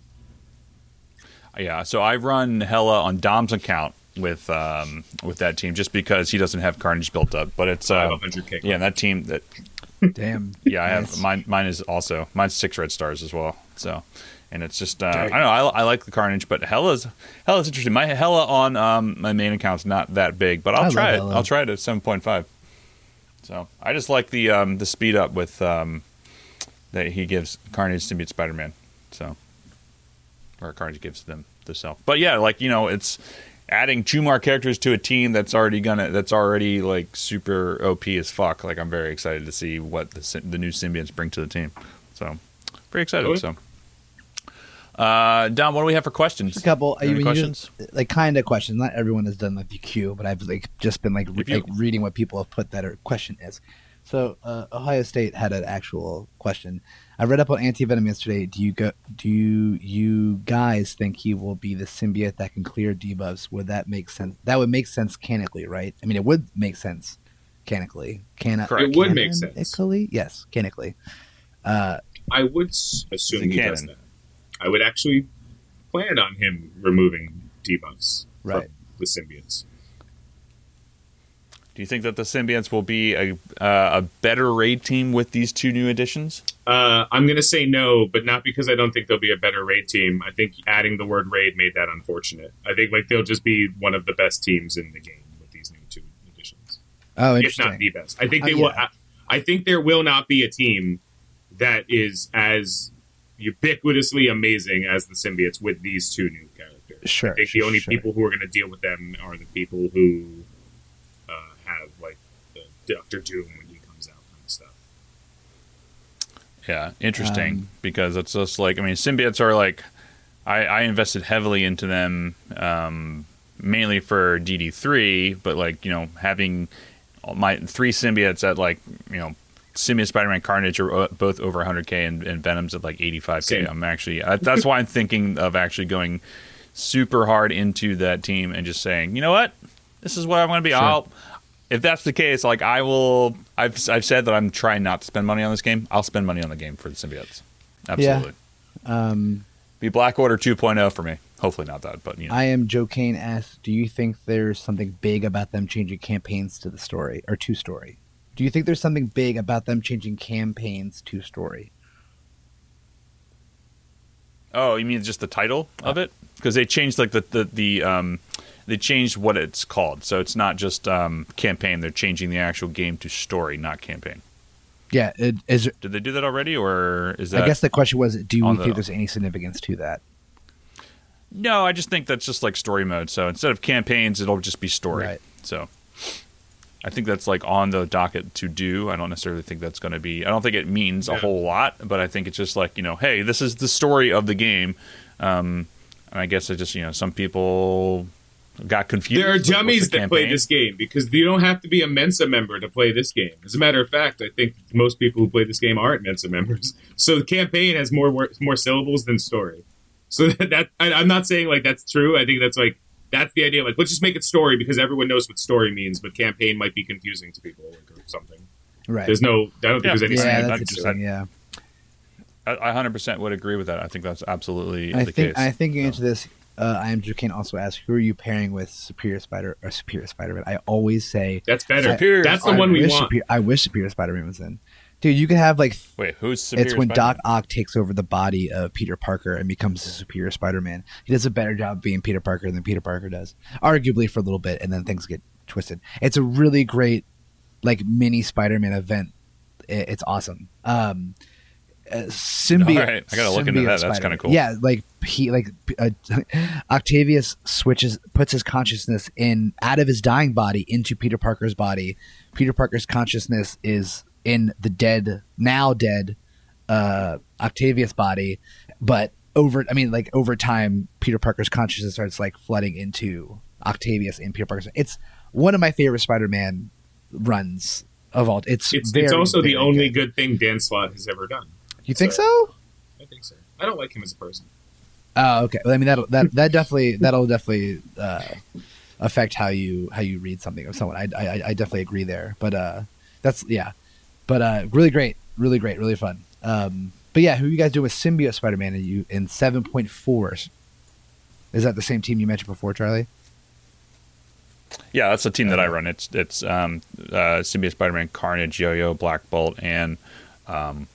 Yeah, so I run Hela on Dom's account with um, with that team just because he doesn't have Carnage built up. But it's uh, 100k. yeah, that team that Damn. yeah I have mine. Mine is also mine's six red stars as well. So and it's just uh, I don't know I, I like the Carnage, but Hela's Hela's interesting. My Hela on um, my main account's not that big, but I I'll love try it. Hela. I'll try it at seven point five. So I just like the um, the speed up with um, that he gives Carnage to beat Spider Man. So or Carnage gives them the self. But yeah, like you know, it's adding two more characters to a team that's already gonna that's already like super OP as fuck. Like I'm very excited to see what the the new symbiotes bring to the team. So very excited. Really? So. Uh, Dom, what do we have for questions? a couple. I Any mean, questions? usually- like kind of questions. Not everyone has done like the queue, but I've like just been like, re- you- like reading what people have put that a question is. So uh, Ohio State had an actual question. I read up on Anti Venom yesterday. Do you go? Do you, you guys think he will be the symbiote that can clear debuffs? Would that make sense? That would make sense canonically, right? I mean, it would make sense canonically. Can Correct. It would make sense. Canonically, yes, canonically. Uh, I would assume Is it he does that. I would actually plan on him removing debuffs Right. from the symbiotes. Do you think that the symbiotes will be a uh, a better raid team with these two new additions? Uh, I'm going to say no, but not because I don't think they'll be a better raid team. I think adding the word raid made that unfortunate. I think like they'll just be one of the best teams in the game with these new two additions, oh, interesting. if not the best. I think Uh, they will. yeah. I, I think there will not be a team that is as ubiquitously amazing as the symbiotes with these two new characters. Sure. I think sure, the only sure. people who are going to deal with them are the people who uh, have like the Doctor Doom when he comes out kind of stuff. Yeah, interesting Um, because it's just like I mean, symbiotes are like I, I invested heavily into them um, mainly for DD three, but like you know having my three symbiotes at like you know symbiote Spider-Man Carnage are uh, both over 100k and, and Venom's at like 85k. Same. I'm actually I, that's why I'm thinking of actually going super hard into that team and just saying, you know what, this is what I'm going to be. Sure. I'll if that's the case, like I will. I've I've said that I'm trying not to spend money on this game. I'll spend money on the game for the symbiotes. Absolutely. Um, Be Black Order 2.0 for me. hopefully not that, but you know. I am Joe Kane asks, do you think there's something big about them changing campaigns to the story or to story? Do you think there's something big about them changing campaigns to story? Oh, you mean just the title of it? Because they changed like the the, the um, they changed what it's called, so it's not just um, campaign. They're changing the actual game to story, not campaign. Yeah, it, is. Did they do that already, or is that? I guess the question was, do you on think there's any significance to that? No, I just think that's just like story mode. So instead of campaigns, it'll just be story. Right. So I think that's like on the docket to do. I don't necessarily think that's going to be. I don't think it means a whole lot, but I think it's just like you know, hey, this is the story of the game. Um, and I guess it just you know some people got confused. There are like, what's the dummies that play this game because you don't have to be a Mensa member to play this game. As a matter of fact, I think most people who play this game aren't Mensa members. So the campaign has more wor- more syllables than story. So that I, I'm not saying like that's true. I think that's like that's the idea. Like let's just make it story because everyone knows what story means, but campaign might be confusing to people like, or something. Right. There's no. I don't think Yeah. there's any. yeah, I- that's I interesting. just- yeah, I, I 100% would agree with that. I think that's absolutely I the think case. I think you answer this. Uh, I am Joe Kane also asked, who are you pairing with Superior Spider or Superior Spider-Man? I always say That's better. Superior That's the I one we wish want. Superior, I wish Superior Spider-Man was in. Dude, you could have like Wait, who's Superior it's when Spider-Man? Doc Ock takes over the body of Peter Parker and becomes the superior Spider-Man. He does a better job being Peter Parker than Peter Parker does, arguably for a little bit, and then things get twisted. It's a really great, like mini Spider-Man event. I- It's awesome. Um, uh, symbiote. All right, I gotta look into that. That's Spider-Man. kinda cool. Yeah, like he like uh, Octavius switches, puts his consciousness in out of his dying body into Peter Parker's body. Peter Parker's consciousness is in the dead, now dead, uh, Octavius body, but over, I mean, like over time, Peter Parker's consciousness starts like flooding into Octavius and Peter Parker's. It's one of my favorite Spider-Man runs of all. It's It's, very, it's also the only good. good thing Dan Slott has ever done. You think so- so? I think so. I don't like him as a person. Oh, okay. Well, I mean that that that definitely that'll definitely uh, affect how you how you read something of someone. I, I I definitely agree there. But uh, that's yeah. But uh, really great, really great, really fun. Um, but yeah, who you guys do with Symbiote Spider-Man and you in seven point fours? Is that the same team you mentioned before, Charlie? Yeah, that's the team that I run. It's it's um, uh, Symbiote Spider-Man, Carnage, Yo-Yo, Black Bolt, and um,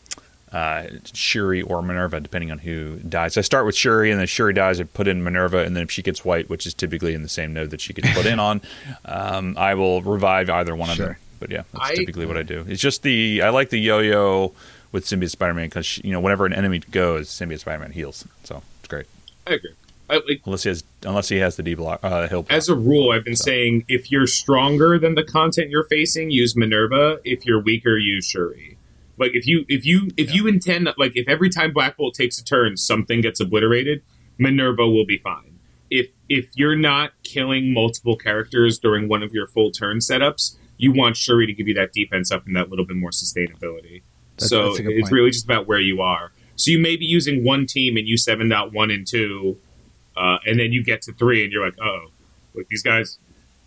uh, Shuri or Minerva, depending on who dies. I start with Shuri, and then Shuri dies. I put in Minerva, and then if she gets white, which is typically in the same node that she gets put in on, um, I will revive either one of them. But yeah, that's I- typically what I do. It's just the I like the Yo-Yo with Symbiote Spider-Man because you know whenever an enemy goes, Symbiote Spider-Man heals, so it's great. I agree. I, like, Unless he has unless he has the D block, uh, heal block. as a rule, I've been saying if you're stronger than the content you're facing, use Minerva. If you're weaker, use Shuri. Like if you if you if you intend like if every time Black Bolt takes a turn, something gets obliterated, Minerva will be fine. If if you're not killing multiple characters during one of your full turn setups, you want Shuri to give you that defense up and that little bit more sustainability. That's- so that's it's really just about where you are. So you may be using one team in U seven dot one and two, uh, and then you get to three and you're like, oh, like these guys,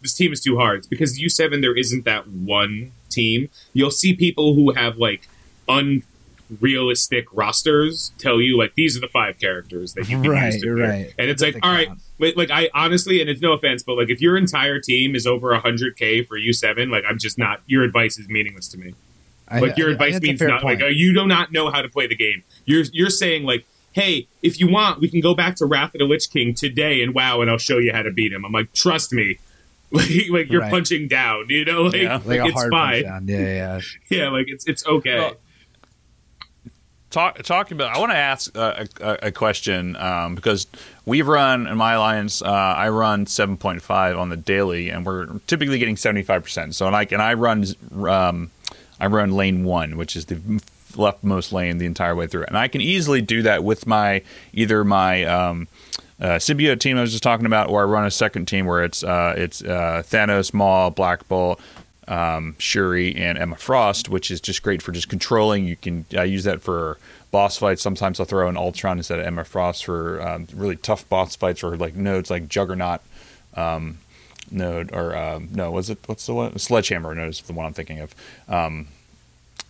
this team is too hard. It's because U seven there isn't that one team. You'll see people who have like unrealistic rosters tell you like these are the five characters that you can Right, use to pick. right. and it's like doesn't all right. count. Wait, like I honestly, and it's no offense, but like if your entire team is over 100k for U7, like I'm just not. Your advice is meaningless to me. I- Like your I- I advice think that's a means fair not point. like you do not know how to play the game. You're you're saying like, hey, if you want, we can go back to Wrath of the Lich King today and WoW, and I'll show you how to beat him. I'm like, trust me. Like, like you're Right. punching down, you know, like, Yeah. like like a it's hard fine. punch down. Yeah, yeah. Yeah, like it's it's okay. Well, talk, talking about, I want to ask uh, a, a, a question um, because we've run in my alliance. Uh, I run seven point five on the daily, and we're typically getting seventy five percent. So, and I and I run um, I run lane one, which is the leftmost lane the entire way through, and I can easily do that with my either my um, uh, symbiote team I was just talking about, or I run a second team where it's uh, it's uh, Thanos, Maw, Black Bolt, um, Shuri, and Emma Frost, which is just great for just controlling. You can I use that for boss fights. Sometimes I'll throw in Ultron instead of Emma Frost for um, really tough boss fights or like nodes like Juggernaut um, node or um, no, was it what's the one? Sledgehammer node is the one I'm thinking of um,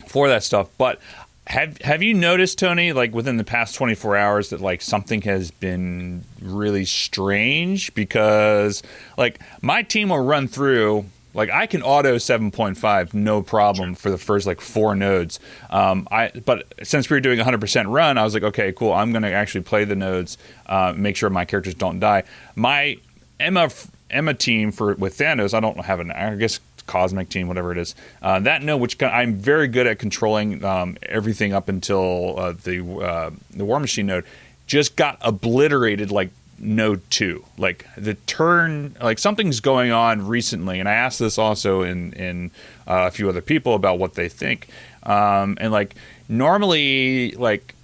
for that stuff. But Have Have you noticed, Tony, like within the past twenty four hours, that like something has been really strange? Because like my team will run through. Like I can auto 7.5 no problem for the first like four nodes. Um, I but since we were doing 100% run, I was like, okay, cool. I'm going to actually play the nodes, uh, make sure my characters don't die. My Emma Emma team for with Thanos, I don't have an I guess cosmic team, whatever it is. Uh, that node, which I'm very good at controlling um, everything up until uh, the uh, the War Machine node, just got obliterated like node two. Like the turn, like something's going on recently, and I asked this also in in uh, a few other people about what they think, um, and like normally like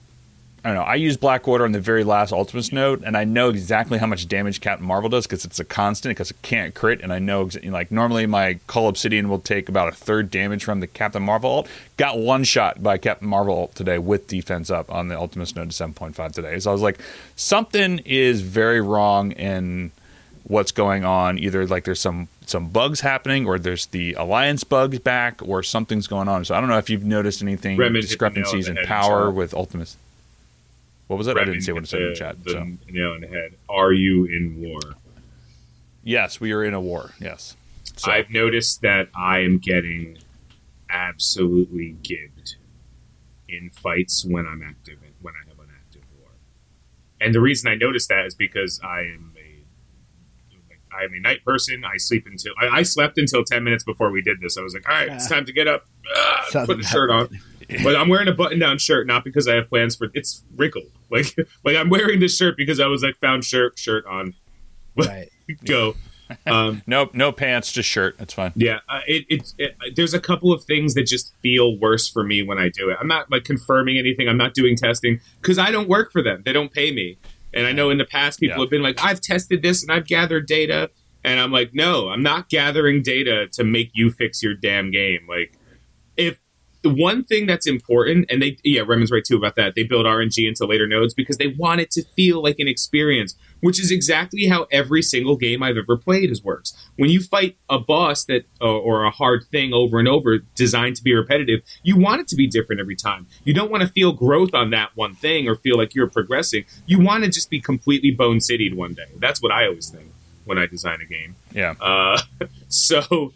I don't know. I use Black Order on the very last Ultimates note, and I know exactly how much damage Captain Marvel does because it's a constant because it can't crit. And I know, like, normally my Cull Obsidian will take about a third damage from the Captain Marvel ult. Got one shot by Captain Marvel ult today with defense up on the Ultimates node to 7.5 today. So I was like, something is very wrong in what's going on. Either like there's some some bugs happening, or there's the Alliance bugs back, or something's going on. So I don't know if you've noticed anything discrepancies in power with Ultimates. What was it? I didn't see what it said in the chat. The so. nail in the head. Are you in war? Yes, we are in a war. Yes. So. I've noticed that I am getting absolutely gibbed in fights when I'm active when I have an active war. And the reason I notice that is because I am a I'm a night person. I sleep until I, I slept until ten minutes before we did this. I was like, all right, it's time to get up. Ah, put the shirt on but I'm wearing a button-down shirt not because I have plans for it's wrinkled. Like like I'm wearing this shirt because I was like found shirt shirt on. Right. Go. Um, no no pants, just shirt. That's fine. Yeah, uh, it, it, it, There's a couple of things that just feel worse for me when I do it. I'm not like confirming anything. I'm not doing testing because I don't work for them. They don't pay me. And I know in the past people yeah. have been like, I've tested this and I've gathered data. And I'm like, no, I'm not gathering data to make you fix your damn game. Like, if the one thing that's important, and they, yeah, Remon's right too about that. They build RNG into later nodes because they want it to feel like an experience, which is exactly how every single game I've ever played has works. When you fight a boss that, uh, or a hard thing over and over, designed to be repetitive, you want it to be different every time. You don't want to feel growth on that one thing or feel like you're progressing. You want to just be completely bone cityed one day. That's what I always think when I design a game. Yeah. Uh, so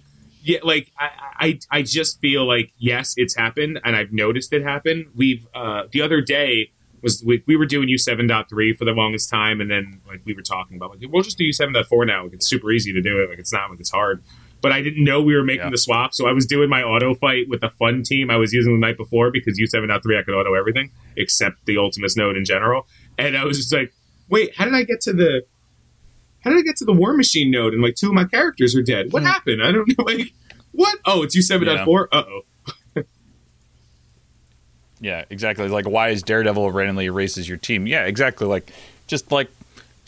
yeah, like I, I, I just feel like yes, it's happened, and I've noticed it happen. We've uh, the other day was we, we were doing U seven point three for the longest time, and then like we were talking about like we'll just do U seven point four now. Like, it's super easy to do it. Like it's not like it's hard. But I didn't know we were making yeah. the swap, so I was doing my auto fight with the fun team I was using the night before because U seven point three I could auto everything except the Ultimates node in general, and I was just like, wait, how did I get to the how did I get to the War Machine node and like two of my characters are dead? What mm. happened? I don't know. Like, what? Oh, it's U seven yeah. Uh oh. yeah, exactly. Like, why is Daredevil randomly erases your team? Yeah, exactly. Like, just like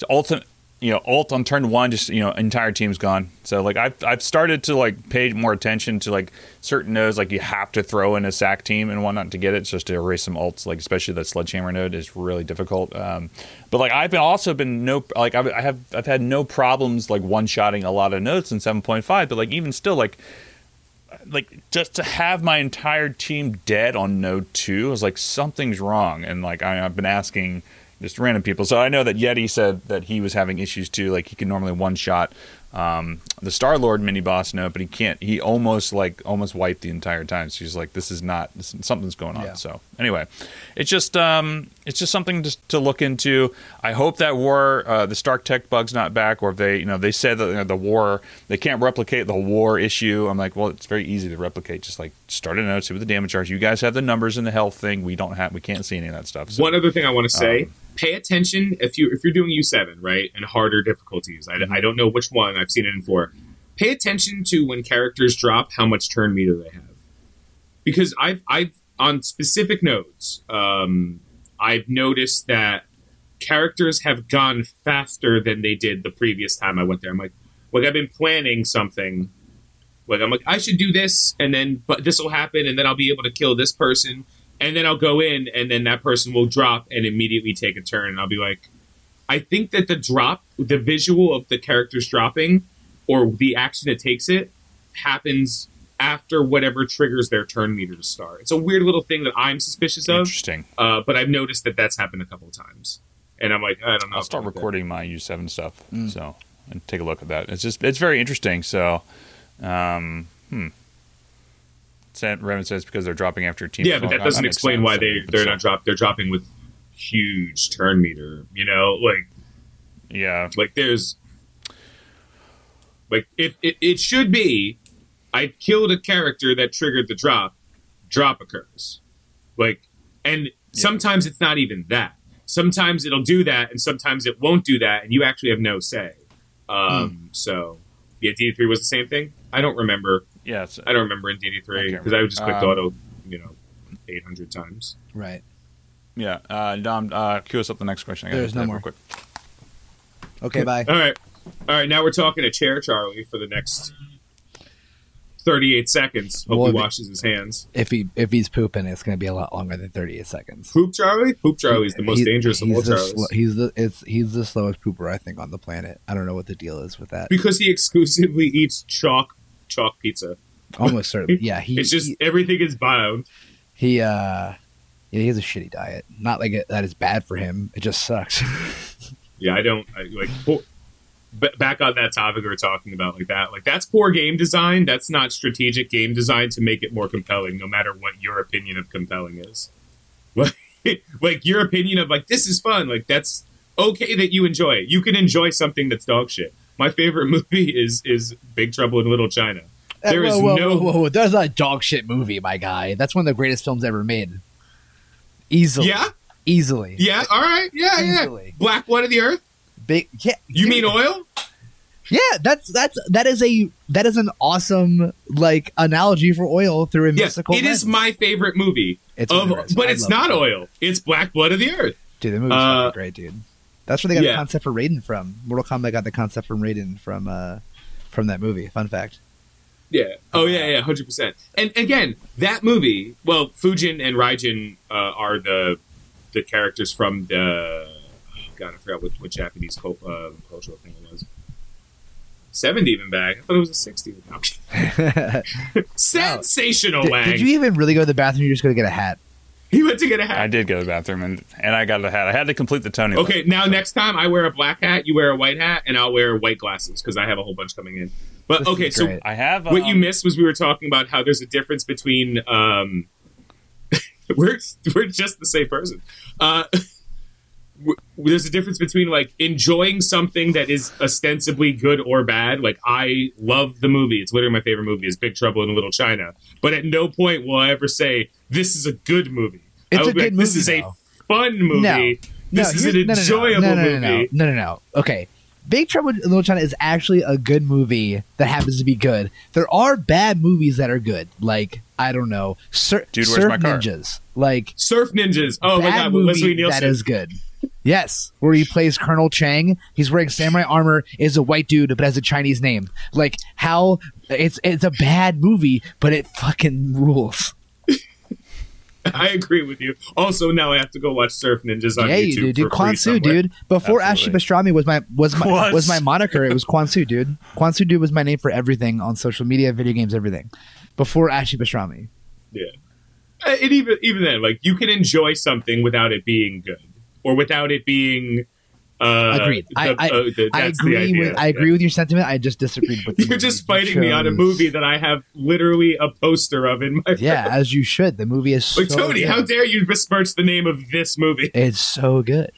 ultimate you know, alt on turn one, just you know, entire team's gone. So like I've I've started to like pay more attention to like certain nodes. Like you have to throw in a sack team and whatnot to get it, just to erase some alts. Like especially that sledgehammer node is really difficult. Um, but like I've been also been no like I've, I have I've had no problems like one shotting a lot of nodes in seven point five. But like even still like like just to have my entire team dead on node two, I was like something's wrong. And like I, I've been asking just random people. So I know that Yeti said that he was having issues too. Like he can normally one shot um, the Star Lord mini boss note, but he can't. He almost like almost wiped the entire time. So he's like, this is not this, something's going on. Yeah. So anyway, it's just um, it's just something to, to look into. I hope that war uh, the Stark Tech bug's not back, or if they you know they said that you know, the war they can't replicate the war issue. I'm like, well, it's very easy to replicate. Just like start a note, see what the damage are. You guys have the numbers and the health thing. We don't have. We can't see any of that stuff. So, One other thing I want to say. Um, pay attention if you if you're doing U7 right and harder difficulties. I. I don't know which one. I've seen it in four. Pay attention to when characters drop how much turn meter they have, because I've I've on specific nodes um, I've noticed that characters have gone faster than they did the previous time I went there. I'm like, like I've been planning something. Like I'm like I should do this, and then but this will happen, and then I'll be able to kill this person and then I'll go in, and then that person will drop and immediately take a turn, and I'll be like, I think that the drop, the visual of the characters dropping, or the action that takes it, happens after whatever triggers their turn meter to start. It's a weird little thing that I'm suspicious of, Interesting. uh, but I've noticed that that's happened a couple of times, and I'm like, I don't know. I'll start I'm with that. recording my U7 stuff. Mm. So and take a look at that. It's just it's very interesting. So, um, hmm. Revan says because they're dropping after team. Yeah, but that doesn't explain why they they're not drop. They're dropping with huge turn meter. You know, like Yeah, like there's like if it, it should be i killed a character that triggered the drop drop occurs. Like and sometimes it's not even that. Sometimes it'll do that and sometimes it won't do that and you actually have no say. Um so yeah D three was the same thing? I don't remember yeah. It's, i don't remember in dd3 because i just clicked Um, auto you know 800 times Right. yeah. Uh, Dom, uh, cue us up the next question. I There's no more. quick. Okay, bye. all right all right now we're talking to chair charlie for the next 38 seconds hope Well, he if- washes his hands If he if he's pooping, it's going to be a lot longer than 38 seconds. Poop Charlie? Poop Charlie's the most He- dangerous of all the Charlies. slo- he's the it's he's the slowest pooper I think on the planet. I don't know what the deal is with that. because he exclusively eats chalk chalk pizza. Almost certainly, yeah. He it's just he, everything is bound. he uh yeah he has a shitty diet. Not like it, that is bad for him. It just sucks. Yeah, I don't I, like. Poor, b- back on that topic we are talking about, like that, like that's poor game design. That's not strategic game design to make it more compelling, no matter what your opinion of compelling is. Like, like your opinion of like this is fun. Like that's okay that you enjoy it. You can enjoy something that's dog shit. My favorite movie is is Big Trouble in Little China. There is whoa, whoa, no- whoa, whoa, That's not a dog shit movie, my guy. That's one of the greatest films ever made. Easily, Yeah, easily, yeah, all right, yeah, yeah. Black Blood of the Earth. Big, yeah. You dude. mean oil? Yeah, that's that's that is a that is an awesome like analogy for oil through a Yes, mystical. it is lens. my favorite movie. It's of, but I it's not it. oil. It's Black Blood of the Earth. Dude, the movie's Uh, great, dude. That's where they got yeah. the concept for Raiden from. Mortal Kombat got the concept from Raiden from uh from that movie. Fun fact. Yeah. Oh yeah, yeah, hundred percent. And again, that movie. Well, Fujin and Raijin uh, are the the characters from the. oh, God, I forgot what, what Japanese cult, uh, cultural thing it was. Seventy even back. I thought it was a sixty. No. Sensational, did, did you even really go to the bathroom? You just go to get a hat. he went to get a hat. I did go to the bathroom and and I got a hat. I had to complete the Tony. Okay, now next time I wear a black hat, you wear a white hat, and I'll wear white glasses because I have a whole bunch coming in. But This okay, so. I have. what you um, missed was we were talking about how there's a difference between um we're we're just the same person uh w- there's a difference between like enjoying something that is ostensibly good or bad like i love the movie it's literally my favorite movie is big trouble in little china but at no point will i ever say this is a good movie It's I will a be good like, this movie, is a fun movie No. this is an no, no, no, enjoyable no, no, no, movie No, no, no, no. Okay. Big Trouble in Little China is actually a good movie that happens to be good. There are bad movies that are good, like I don't know, Sur- Dude, Surf My Car? Ninjas. Like surf ninjas oh my god movie leslie nielsen that is good. Yes, where he plays Colonel Chang. He's wearing samurai armor. Is a white dude, but has a Chinese name. Like how it's it's a bad movie, but it fucking rules. I agree with you. Also, now I have to go watch Surf Ninjas on yeah, YouTube. you do, dude. for Su, dude. Before Ashley Absolutely. Pastrami was my was my Was. was my moniker. It was Quan Su, dude. Quan Su, dude, was my name for everything on social media, video games, everything. Before Ashley Pastrami. Yeah, Uh, and even even then, like you can enjoy something without it being good, or without it being. Uh, Agreed. the- I I, uh, the- I agree with I agree with your sentiment. I just disagreed with. the You're just You fighting me on a movie that I have literally a poster of in my Yeah, as you should. The movie is Like so Tony, good. how dare you besmirch the name of this movie? It's so good.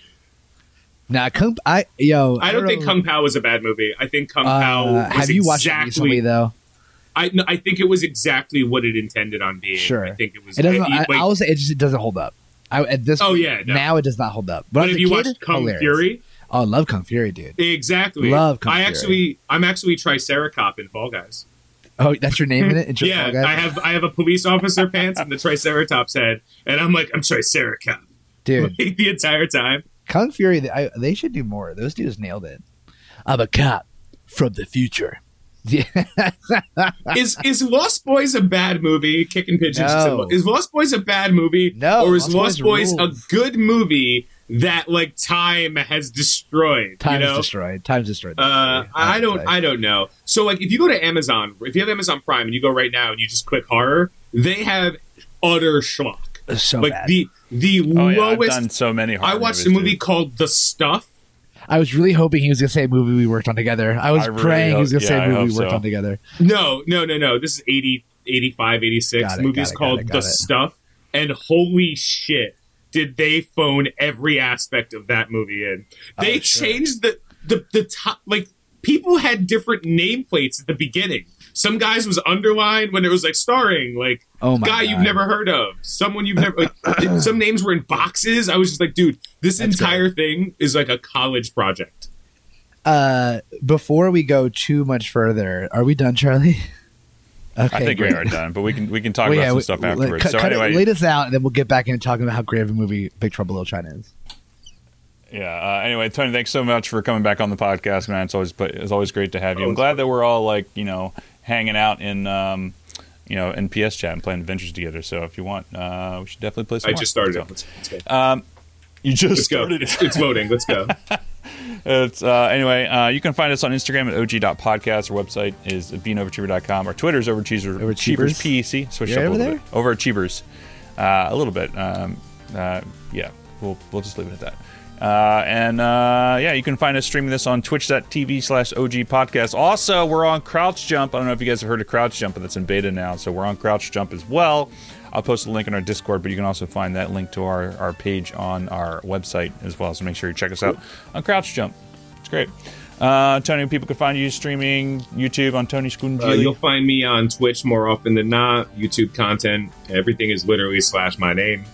Now, Kung, I yo, I don't think know- Kung Pao was a bad movie. I think Kung Pao Uh, was have you watched it exactly. recently though? I no, I think it was exactly what it intended on being. Sure. I think it was. It doesn't. I- I, like- I will say it just it doesn't hold up. I, at this Oh, yeah, no. now it does not hold up. But, but if you kid, watched Kung hilarious. Fury, oh, I love Kung Fury, dude. exactly. Love Kung I Fury. actually, I'm actually Triceracop in Fall Guys. Oh, that's your name in it. Yeah, Guys? I have I have a police officer pants and the Triceratops head, and I'm like I'm Triceracop dude. the entire time. Kung Fury, they, I, they should do more. Those dudes nailed it. I'm a cop from the future. Yeah. is is Lost Boys a bad movie? Kicking pigeons. No. Is Lost Boys a bad movie? No, Or is Lost Lost, Boys Boys, a good movie that like time has destroyed? Time's you know? destroyed. Time's destroyed. Uh, movie, I don't. say. I don't know. So, like, if you go to Amazon, if you have Amazon Prime and you go right now and you just click horror, they have utter schlock. So like bad. the the Oh yeah, I've lowest. done so many. I horror watched a movie dude. called The Stuff. I was really hoping he was gonna say a movie we worked on together. I was I really praying he was hope- gonna say yeah, I a movie we worked so. on together. No, no, no, no. This is 80, 85, 86. Got the it, movie got is it, got called it, got The it. Stuff. And holy shit, did they phone every aspect of that movie in? They Oh, sure. changed the the the top like people had different nameplates at the beginning. Some guys was underlined when it was like starring like Oh my guy God. you've never heard of, someone you've never. Like, some names were in boxes. I was just like, dude, this That's entire thing is like a college project. Uh, before we go too much further, are we done, Charlie? Okay, I think great. we are done, but we can we can talk Well, about yeah, some we- stuff afterwards. cut- so cut it- anyway, lay this out, and then we'll get back into talking about how great of a movie Big Trouble in Little China is. Yeah. Uh, anyway, Tony, thanks so much for coming back on the podcast, man. It's always it's always great to have you. I'm Always glad that we're all like you know hanging out in um, you know in PS chat and playing adventures together. So if you want, uh, we should definitely play some. I more. just started So, it. Let's, let's go. Um, you just Let's go. started. It's, it's loading. Let's go. It's uh, anyway. Uh, you can find us on Instagram at og.podcast. Our website is beanovercheever.com. Our Twitter's overcheever. Over Cheevers Cheevers? PEC. Switch up a over little there? bit. Over at Cheevers. Uh, a little bit. Um, uh, yeah, we'll we'll just leave it at that. Uh, and uh, yeah, you can find us streaming this on twitch.tv slash OG podcast. Also, we're on Crouch Jump. I don't know if you guys have heard of Crouch Jump, but that's in beta now. So we're on Crouch Jump as well. I'll post a link in our Discord, but you can also find that link to our, our page on our website as well. So make sure you check us out on Crouch Jump. It's great. Uh, Tony, people can find you streaming YouTube on Tony Uh, Scungili. you'll find me on Twitch more often than not. YouTube content. Everything is literally slash my name.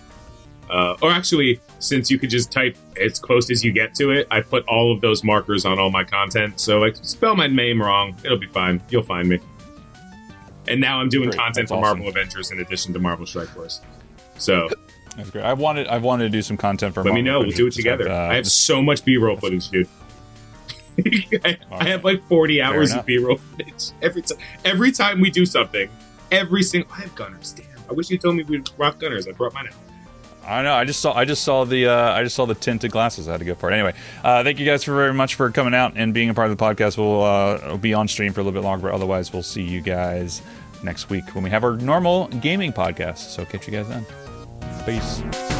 Uh, or actually, since you could just type as close as you get to it, I put all of those markers on all my content. So, like, spell my name wrong, it'll be fine. You'll find me. And now I'm doing Great, content that's for awesome. Marvel Adventures in addition to Marvel Strike Force. So That's great. I've wanted I've wanted to do some content for. let me know. We'll do it Adventures. together. Uh, I have so much B-roll footage, dude. I, I have like 40 hours of B-roll footage every time. Every time we do something, every single. I have gunners. Damn. I wish you told me we'd rock gunners. I brought mine out. I know. I just saw. I just saw the. Uh, I just saw the tinted glasses. I had to go for it. Anyway, uh, thank you guys for very much for coming out and being a part of the podcast. We'll, uh, be on stream for a little bit longer, but otherwise, we'll see you guys next week when we have our normal gaming podcast. So catch you guys then. Peace.